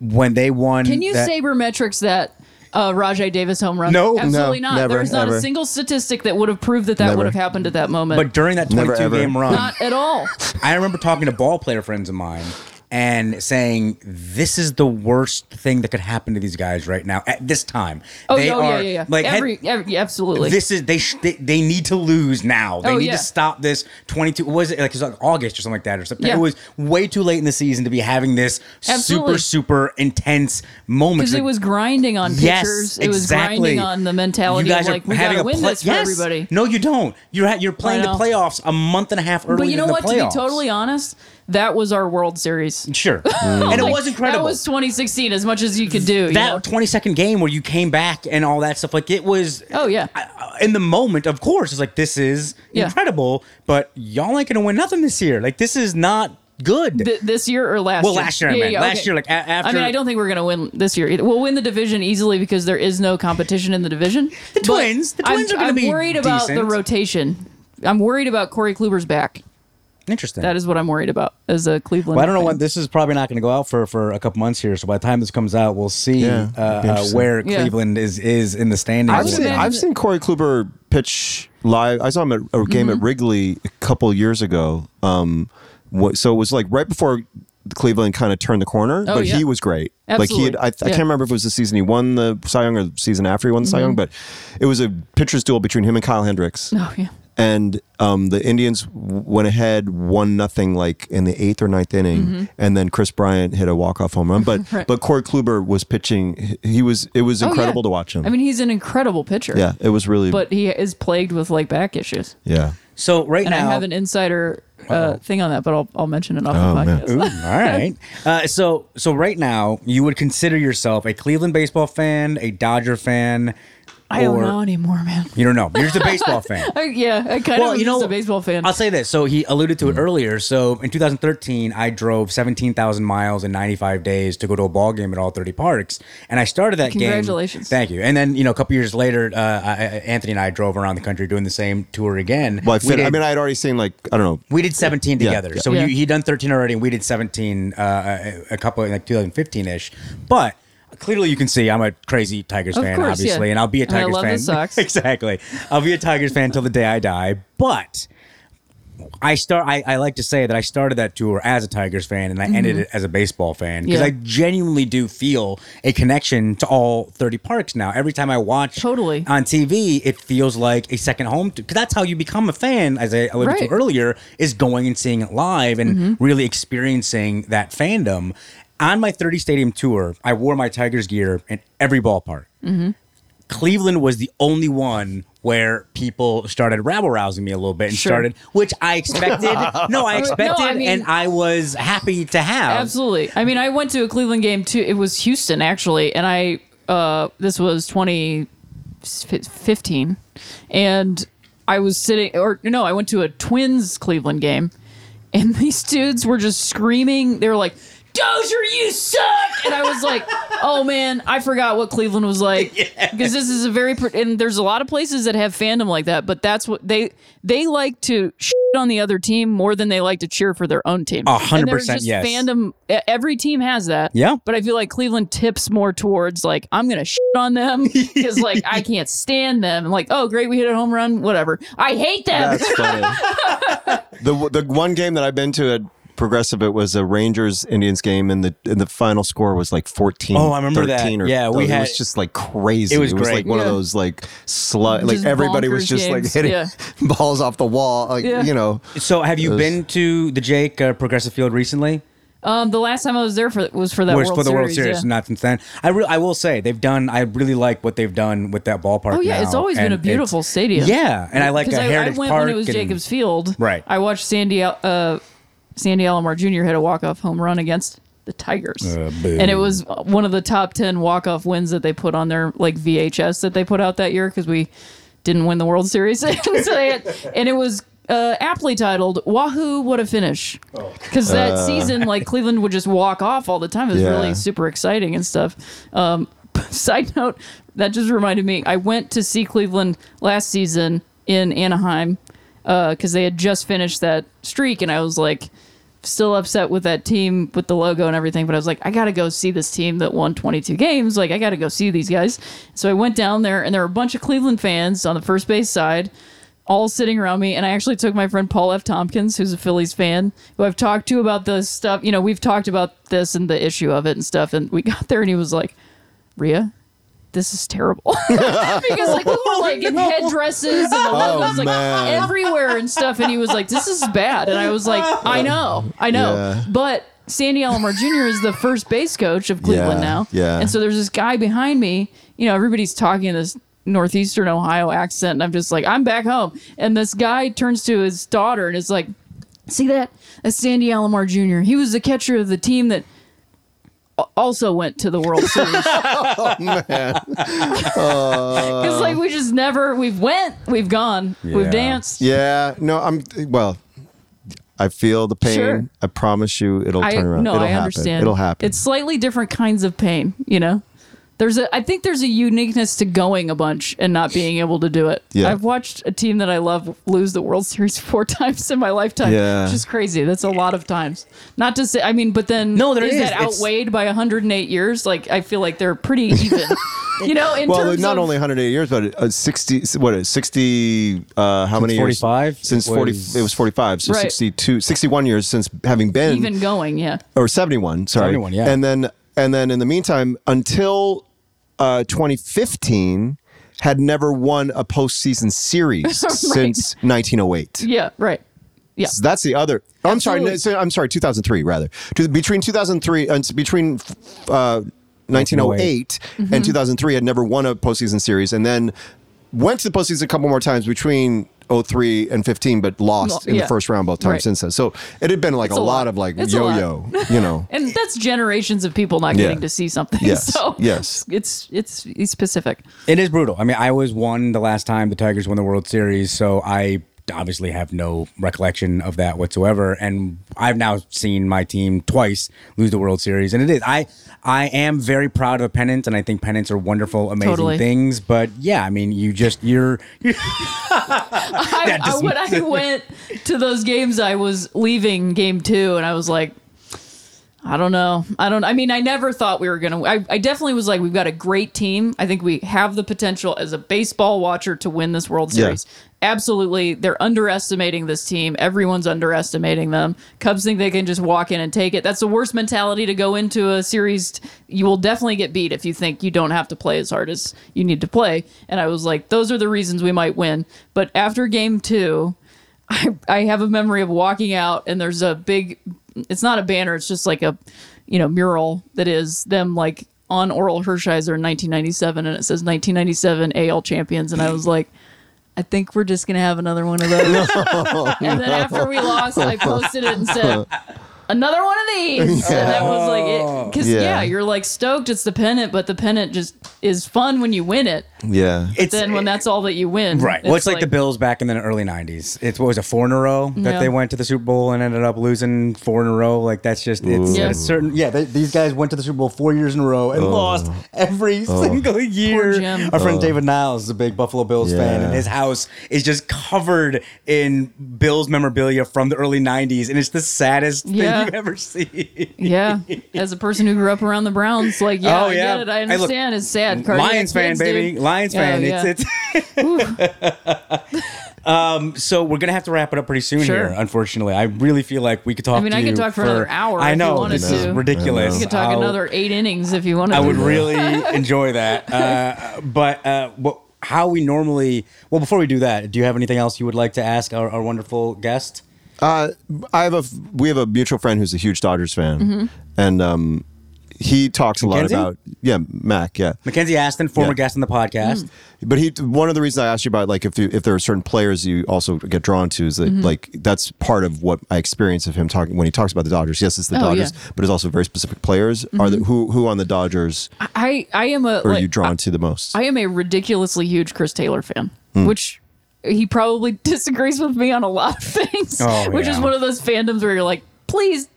But when they won, Can you that, sabermetrics that uh, Rajai Davis home run? No. absolutely No, not. never, There's not ever. a single statistic that would have proved that that Never. would have happened at that moment. But during that Never, 22 ever. game run, not at all. I remember talking to ball player friends of mine and saying, "This is the worst thing that could happen to these guys right now at this time." Oh, they oh, are yeah, yeah, yeah. like had- Every, every, yeah, absolutely. This is they, sh- they they need to lose now. They Oh, need yeah. to stop this. Twenty two was it like it was like August or something like that or something. Yeah. It was way too late in the season to be having this Absolutely. super super intense moment. because it was grinding on pitchers. Yes, it was exactly. grinding on the mentality You guys of like are we having gotta a win play- this for everybody. No, you don't. You're you're playing the playoffs a month and a half early. But you know what? To be totally honest, that was our World Series. sure, mm. and it was incredible. That was 2016, as much as you could do. you that know? 20 second game where you came back and all that stuff like it was Oh, yeah. I- in the moment of course it's like this is Yeah. incredible but y'all ain't gonna win nothing this year like this is not good Th- this year or last Well, year? last year I meant. Last year, like, a- after- I mean, I don't think we're going to win this year. Either. We'll win the division easily because there is no competition in the division. The Twins- the Twins I'm, are gonna I'm be worried about the rotation. I'm worried about Corey Kluber's back. Interesting That is what I'm worried about as a Cleveland. well, I don't know fan. when this is probably not going to go out for for a couple months here. So by the time this comes out, we'll see Yeah, uh, uh, interesting. where Yeah. Cleveland is is in the standings. I've seen, I've seen Corey Kluber pitch live. I saw him at a game Mm-hmm. at Wrigley a couple years ago. Um, what, so it was like right before Cleveland kind of turned the corner, Oh, but yeah. he was great. Like he had, I, I Yeah. Mm-hmm. can't remember if it was the season he won the Cy Young or the season after he won the Cy Young, but it was a pitcher's duel between him and Kyle Hendricks. Oh yeah. And um, the Indians went ahead one nothing like in the eighth or ninth inning, and then Kris Bryant hit a walk off home run. But Mm-hmm. Right. but Corey Kluber was pitching. He he was it was Oh, incredible yeah. to watch him. I mean, he's an incredible pitcher. yeah, it was really. But he is plagued with like back issues. yeah, so right And now, I have an insider uh, thing on that, but I'll, I'll mention it off Oh, the podcast. Ooh, all right. Uh, so so right now, you would consider yourself a Cleveland baseball fan, a Dodger fan. I don't know anymore, man. You don't know. You're just a baseball fan. I, yeah, I kind of am just a baseball fan. I'll say this. So he alluded to it earlier. So in 2013, I drove 17,000 miles in 95 days to go to a ball game at all 30 parks, and I started that game. Congratulations. Thank you. And then you know a couple years later, uh, I, Anthony and I drove around the country doing the same tour again. well, I, We did- I mean, I had already seen like I don't know. we did 17 Yeah, together. yeah. So Yeah. you, he done 13 already, and we did 17 uh, a, a couple in like 2015 ish. But clearly, you can see I'm a crazy Tigers Of fan, course, obviously, yeah. and I'll be a Tigers And I love fan. the Sox. exactly. I'll be a Tigers fan till the day I die. But I start. I, I like to say that I started that tour as a Tigers fan, and I ended it as a baseball fan because Mm-hmm. Yeah. I genuinely do feel a connection to all 30 parks now. Every time I watch Totally. on TV, it feels like a second home. Because that's how you become a fan, as I alluded to Right. Mm-hmm. earlier, is going and seeing it live and really experiencing that fandom. On my 30 stadium tour, I wore my Tigers gear in every ballpark. Mm-hmm. Cleveland was the only one where people started rabble rousing me a little bit and Sure. started, which I expected. no, I expected, I mean- and I was happy to have. Absolutely. I mean, I went to a Cleveland game too. It was Houston actually, and I uh, this was 2015, and I was sitting, or no, I went to a Twins Cleveland game, and these dudes were just screaming. They were like. Dozier, you suck! And I was like, "Oh man, I forgot what Cleveland was like." Because this is a very and there's a lot of places that have fandom like that, but that's what they they like to shit on the other team more than they like to cheer for their own team. A hundred And there's percent just yes. Fandom. Every team has that. Yeah. But I feel like Cleveland tips more towards like I'm gonna shit on them because like I can't stand them. And like, oh great, we hit a home run, whatever. I hate them. That's funny. the the one game that I've been to at Progressive, it was a Rangers Indians game, and the and the final score was like fourteen. Oh, I remember that. 13 Or, Yeah, we it had- was just like crazy. It was like great. one of those like slut. Like everybody was bonkers just like hitting Yeah. balls off the wall. Like Yeah. you know. So, have you was- been to the Jake uh, Progressive Field recently? um, the last time I was there for was for that Was World for the World Series. Series, yeah. not since then. I re- I will say they've done. I really like what they've done with that ballpark. Oh yeah, now, it's always been a beautiful stadium. Yeah, and I like a Because I, I went Park. when it was and- Jacobs Field. Right. I watched Sandy uh, Sandy Alomar Jr. hit a walk off home run against the Tigers, Uh, and it was one of the top ten walk off wins that they put on their like VHS that they put out that year because we didn't win the World Series, so had- and it was. Uh, aptly titled "Wahoo, what a finish!" Because that season, like Cleveland would just walk off all the time. It was Yeah. really super exciting and stuff. Um, side note, that just reminded me. I went to see Cleveland last season in Anaheim because they had just finished that streak, and I was like, still upset with that team with the logo and everything. But I was like, I gotta go see this team that won 22 games. Like, I gotta go see these guys. So I went down there, and there were a bunch of Cleveland fans on the first base side. All sitting around me, and I actually took my friend Paul F. Tompkins, who's a Phillies fan, who I've talked to about this stuff. You know, we've talked about this and the issue of it and stuff. And we got there, and he was like, Rhea, this is terrible. Because like we were like in headdresses and the oh, logos like man. everywhere and stuff and he was like this is bad. And i was like i know i know. Yeah. but sandy alomar jr is the first base coach of cleveland Yeah, now. yeah. and so there's this guy behind me you know everybody's talking in this northeastern ohio accent and i'm just like i'm back home. And this guy turns to his daughter and is like see that? That's sandy alomar jr he was the catcher of the team that also went to the World Series. Oh man, because like we just never we've went, we've gone, Yeah. we've danced. Yeah, no, I'm well. I feel the pain. Sure. I promise you, it'll I turn around. no, it'll I happen. understand. It'll happen. It's slightly different kinds of pain, you know. There's a I think there's a uniqueness to going a bunch and not being able to do it. Yeah. I've watched a team that I love lose the World Series four times in my lifetime. Yeah. Which is crazy. That's a lot of times. Not to say I mean, but then No, there is is. that It's- outweighed by 108 years? Like I feel like they're pretty even. you know, in well, terms not of, only 108 years, but uh, 60. What is 60? Uh, how many years? 45? Since It 40. was- It was 45. So Right. 62, 61 years since having been even going, yeah. or 71 sorry 71, yeah. and then and then in the meantime until uh 2015 had never won a postseason series since 1908 Yeah, right. Yeah. so that's the other i'm sorry no, i'm sorry 2003 rather between 2003 and between uh 1908 Mm-hmm. and 2003 had never won a postseason series and then went to the postseason a couple more times between 03 and 15 but lost Well, in yeah. the first round both times Right. since then so it had been like a, a lot, lot. of like It's yo-yo you know and that's generations of people not Yeah. getting to see something. Yes, So yes. it's it's it's specific. It is brutal. I mean, I was one the last time the Tigers won the World Series, so I obviously have no recollection of that whatsoever. And I've now seen my team twice lose the World Series, and it is I I am very proud of a pennant, and I think pennants are wonderful, amazing Totally. things. But yeah, I mean, you just you're, you're I, I, when I went to those games, I was leaving game two, and I was like, I don't know. I don't. I mean, I never thought we were gonna. I, I definitely was like, we've got a great team. I think we have the potential as a baseball watcher to win this World Yeah. Series. Absolutely, they're underestimating this team. Everyone's underestimating them. Cubs think they can just walk in and take it. That's the worst mentality to go into a series. You will definitely get beat if you think you don't have to play as hard as you need to play. And I was like, those are the reasons we might win. But after game two, I, I have a memory of walking out and there's a big it's not a banner it's just like a you know mural that is them like on Orel Hershiser in 1997 and it says 1997 al champions. And i was like i think we're just gonna have another one of those. And then after we lost i posted it and said another one of these and that was like it oh. because Yeah. yeah. you're like stoked it's the pennant but the pennant just is fun when you win it yeah it's then when that's all that you win Right. Well, it's like, the Bills back in the early '90s. It's what was a four in a row that Yeah. they went to the Super Bowl and ended up losing four in a row. Like that's just it's Yeah. a certain. Yeah, they, these guys went to the Super Bowl four years in a row and oh. lost every oh. single year. Jim. Our friend David Niles is a big Buffalo Bills fan, and his house is just covered in Bills memorabilia from the early '90s, and it's the saddest Yeah. thing you've ever seen. Yeah, as a person who grew up around the Browns, like yeah, Oh, I get it. I Hey, look, understand. it's sad. Cardiac Lions fan, kids, baby. dude. Lions Yeah, fan. yeah. It's it's. um. So we're gonna have to wrap it up pretty soon Sure. here. Unfortunately, I really feel like we could talk. I mean, to I could talk for another hour I if you know wanted this is to. ridiculous. We could talk I'll- another eight innings if you wanted. I to. would really enjoy that. Uh, but uh, what? How we normally? Well, before we do that, do you have anything else you would like to ask our, our wonderful guest? Uh, I have a we have a mutual friend who's a huge Dodgers fan, Mm-hmm. and um, he talks a lot about yeah, Mac, yeah. Mackenzie Aston, former Yeah. guest on the podcast. But he one of the reasons I asked you about like if you, if there are certain players you also get drawn to is that Mm-hmm. like that's part of what I experience of him talking when he talks about the Dodgers. Yes, it's the Oh, Dodgers, yeah. Mm-hmm. but it's also very specific players. Are there, who who on the Dodgers I I am a are like, you drawn to the most? I am a ridiculously huge Chris Taylor fan, Hmm. which he probably disagrees with me on a lot of things. Oh, which is one of those fandoms where you're like, please.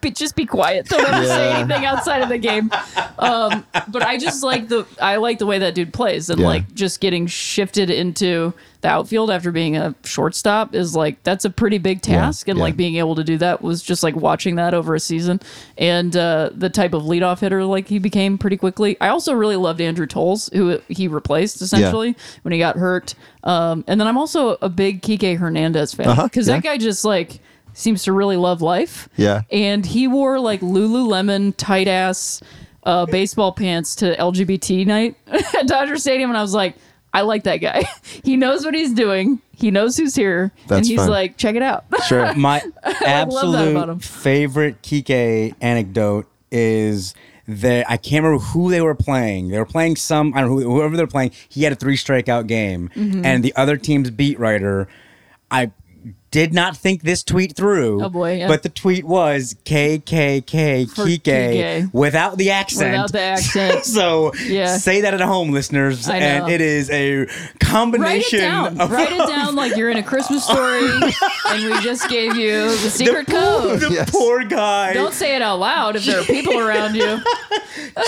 Be, just be quiet. Don't ever say Yeah. anything outside of the game. Um, but I just like the I like the way that dude plays, and Yeah. like just getting shifted into the outfield after being a shortstop is like that's a pretty big task, and yeah. like being able to do that was just like watching that over a season, and uh, the type of leadoff hitter like he became pretty quickly. I also really loved Andrew Toles, who he replaced essentially when he got hurt, um, and then I'm also a big Kike Hernandez fan Uh-huh, because yeah. that guy just like seems to really love life. Yeah. And he wore like Lululemon tight ass uh, baseball pants to LGBT night at Dodger Stadium, and I was like, I like that guy. he knows what he's doing. He knows who's here, and he's fun. like, check it out. sure. My love that about him. absolute favorite Kike anecdote is that I can't remember who they were playing. They were playing some I don't know whoever they're playing. He had a three strikeout game, Mm-hmm. and the other team's beat writer, I did not think this tweet through. Oh, boy, yeah. But the tweet was KKK For Kike Kike. without the accent. Without the accent. so Yeah. say that at home, listeners, I and it is a combination. Write combination it down. of Write it down like you're in a Christmas story, and we just gave you the secret code. the Yes. poor guy. Don't say it out loud if there are people around you.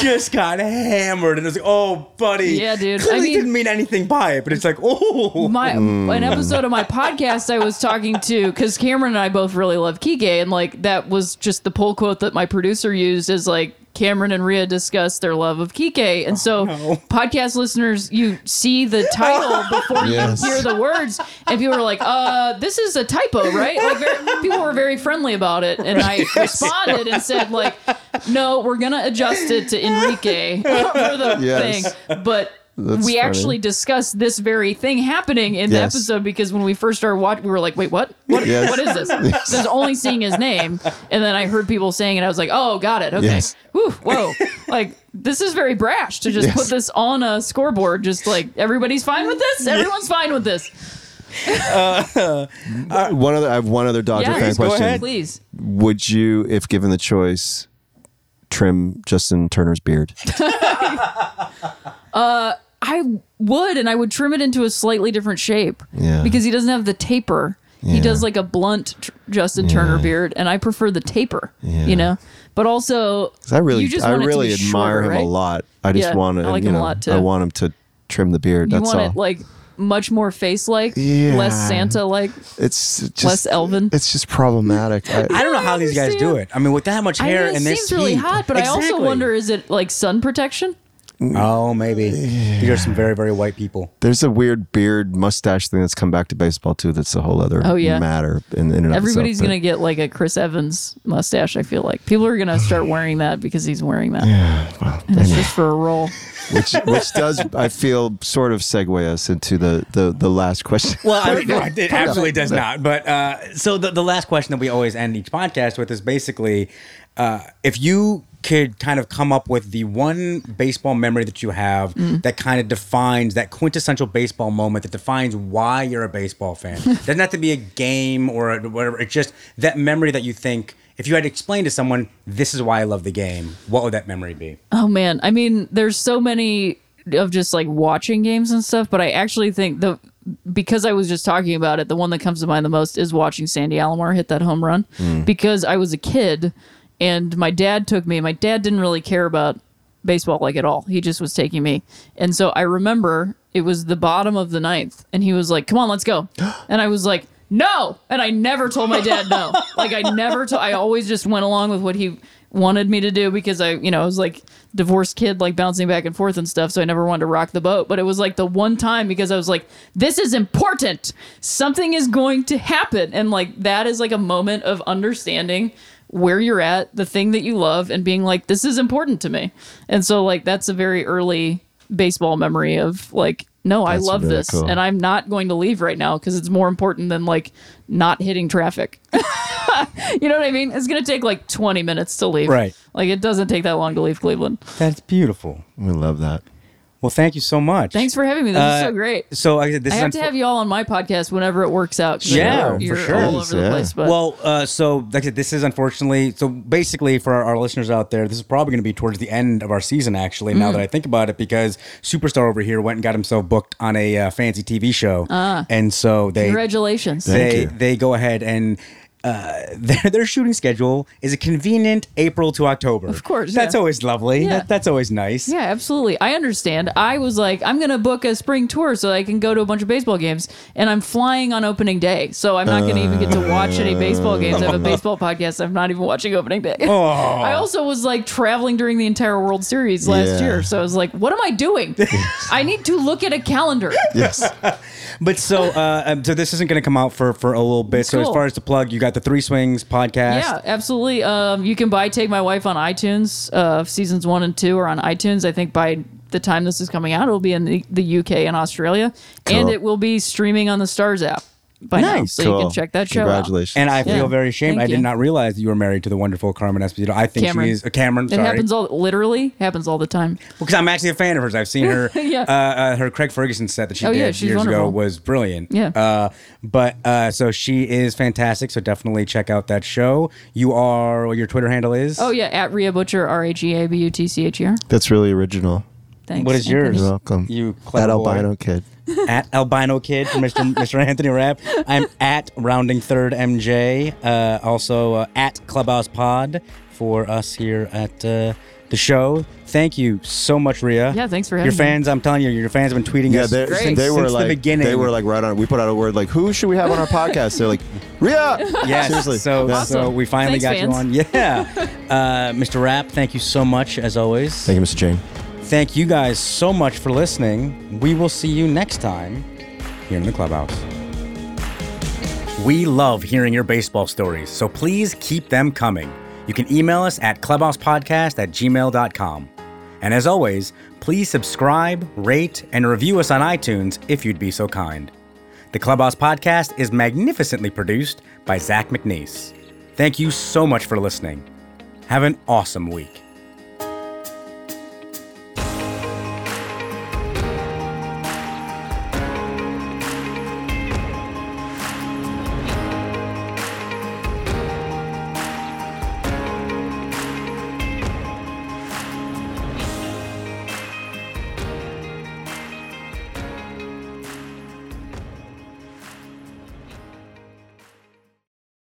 just got hammered, and it was like, "Oh, buddy, Yeah, dude. Clearly I mean- didn't mean anything by it, but it's like, oh, my mm. an episode of my podcast I was talking to because Cameron and I both really love Kike and like that was just the pull quote that my producer used is like Cameron and Rhea discuss their love of Kike and so podcast listeners you see the title before Yes. you hear the words and people were like uh this is a typo right? Like very, people were very friendly about it and I responded and said like no we're gonna adjust it to Enrique for the Yes. thing. But That's we funny. actually discussed this very thing happening in the episode because when we first started watching, we were like, "Wait, what? What, Yes. what is this?" So I was only seeing his name, and then I heard people saying it. I was like, "Oh, got it. Okay. Yes. Whew, whoa! like this is very brash to just Yes. put this on a scoreboard. Just like everybody's fine with this. Everyone's fine with this. Uh, uh, one other I have one other Dodger Yeah, fan go question. ahead. Please. Would you, if given the choice, trim Justin Turner's beard? Uh, I would, and I would trim it into a slightly different shape. Yeah. Because he doesn't have the taper. Yeah. He does like a blunt tr- Justin Turner beard, and I prefer the taper. Yeah. You know, but also I really, you just I want it to really be admire shorter, him right? a lot. I just Yeah, want to, I like you him a know, lot, too. I want him to trim the beard. You That's want all. it like much more face like, Yeah. less Santa like. it's just, less Elvin. It's just problematic. I, I don't know how these guys do it. I mean, with that much I hair mean, it and this seems really hot, but I also wonder is it like sun protection? Oh, maybe these are some very, very white people. There's a weird beard mustache thing that's come back to baseball too. That's a whole other Oh, yeah. matter in, in and Everybody's itself, gonna get like a Chris Evans mustache. I feel like people are gonna start wearing that because he's wearing that, and it's just for a role. which which does I feel sort of segue us into the the, the last question. Well, I mean, no, it absolutely does not. But uh, so the, the last question that we always end each podcast with is basically uh, if you could kind of come up with the one baseball memory that you have that kind of defines that quintessential baseball moment that defines why you're a baseball fan. Doesn't have to be a game or a, whatever. It's just that memory that you think. If you had to explain to someone, this is why I love the game, what would that memory be? Oh man, I mean, there's so many of just like watching games and stuff, but I actually think the because I was just talking about it, the one that comes to mind the most is watching Sandy Alomar hit that home run because I was a kid and my dad took me. My dad didn't really care about baseball like at all. He just was taking me. And so I remember it was the bottom of the ninth and he was like, "Come on, let's go." And I was like, "No." And I never told my dad no. like I never to- I always just went along with what he wanted me to do because I, you know, I was like divorced kid like bouncing back and forth and stuff, so I never wanted to rock the boat. But it was like the one time because I was like, this is important. Something is going to happen. And like that is like a moment of understanding where you're at, the thing that you love, and being like, this is important to me. And so like that's a very early baseball memory of like, no, I love really this. cool. And I'm not going to leave right now because it's more important than like not hitting traffic. You know what I mean? It's gonna take like 20 minutes to leave. Right. Like it doesn't take that long to leave Cleveland. That's beautiful. We love that. Well, thank you so much. Thanks for having me. This is Uh, so great. So I said, this I is have to unfo- have you all on my podcast whenever it works out. 'cause I Yeah, know for you're sure. all over the Yeah. place. But Well, uh, so like I said, this is unfortunately so basically for our, our listeners out there, this is probably going to be towards the end of our season. Actually, now Mm. that I think about it, because Superstar over here went and got himself booked on a uh, fancy TV show, and so they congratulations. Thank they you. they go ahead and. Uh, their their shooting schedule is a convenient April to October. Of course, that's yeah. always lovely. Yeah. That, that's always nice. Yeah, absolutely. I understand. I was like, I'm going to book a spring tour so I can go to a bunch of baseball games, and I'm flying on opening day, so I'm not going to even get to watch any baseball games. I have a baseball podcast. I'm not even watching opening day. I also was like traveling during the entire World Series last Yeah. year, so I was like, what am I doing? I need to look at a calendar. Yes. But so uh, um, so this isn't going to come out for for a little bit. So as Cool. far as the plug, you got the Three Swings podcast. Yeah, absolutely. Um, you can buy Take My Wife on iTunes. Uh, seasons one and two are on iTunes. I think by the time this is coming out, it'll be in the, the UK and Australia, and Cool. it will be streaming on the Starz app by now, Nice. so you Cool. can check that show out. Congratulations. And I feel Yeah. very ashamed. Thank I did you. not realize you were married to the wonderful Carmen Esposito. I think Cameron. she is uh, Cameron. It Sorry, happens all literally happens all the time. because I'm actually a fan of hers. I've seen her. Yeah. uh, uh, her Craig Ferguson set that she Oh, did yeah, she's years ago wonderful. was brilliant. Yeah. Uh, but uh, so she is fantastic. So definitely check out that show. You are. What your Twitter handle is? Oh yeah, at Rhea Butcher, R A G A B U T C H E R. That's really original. Thanks. What is yours? Anthony. You're welcome. You clever that boy. albino kid. At albino kid for Mr. Mr. Anthony Rapp. I'm at rounding third MJ. Uh, also uh, at Clubhouse Pod for us here at uh, the show. Thank you so much, Rhea. Yeah, thanks for your having. Your fans. I'm telling you, your fans have been tweeting Yeah, us they, Great. they were since like the beginning. they were like right on. We put out a word like, "Who should we have on our podcast?" They're like, "Rhea." Yes. seriously. So, Yeah. so we finally Thanks, got fans. you on. Yeah. Uh, Mr. Rapp, thank you so much as always. Thank you, Mr. Jane. Thank you guys so much for listening. We will see you next time here in the clubhouse. We love hearing your baseball stories, so please keep them coming. You can email us at clubhousepodcast at gmail.com. And as always, please subscribe, rate, and review us on iTunes if you'd be so kind. The Clubhouse Podcast is magnificently produced by Zach McNeese. Thank you so much for listening. Have an awesome week.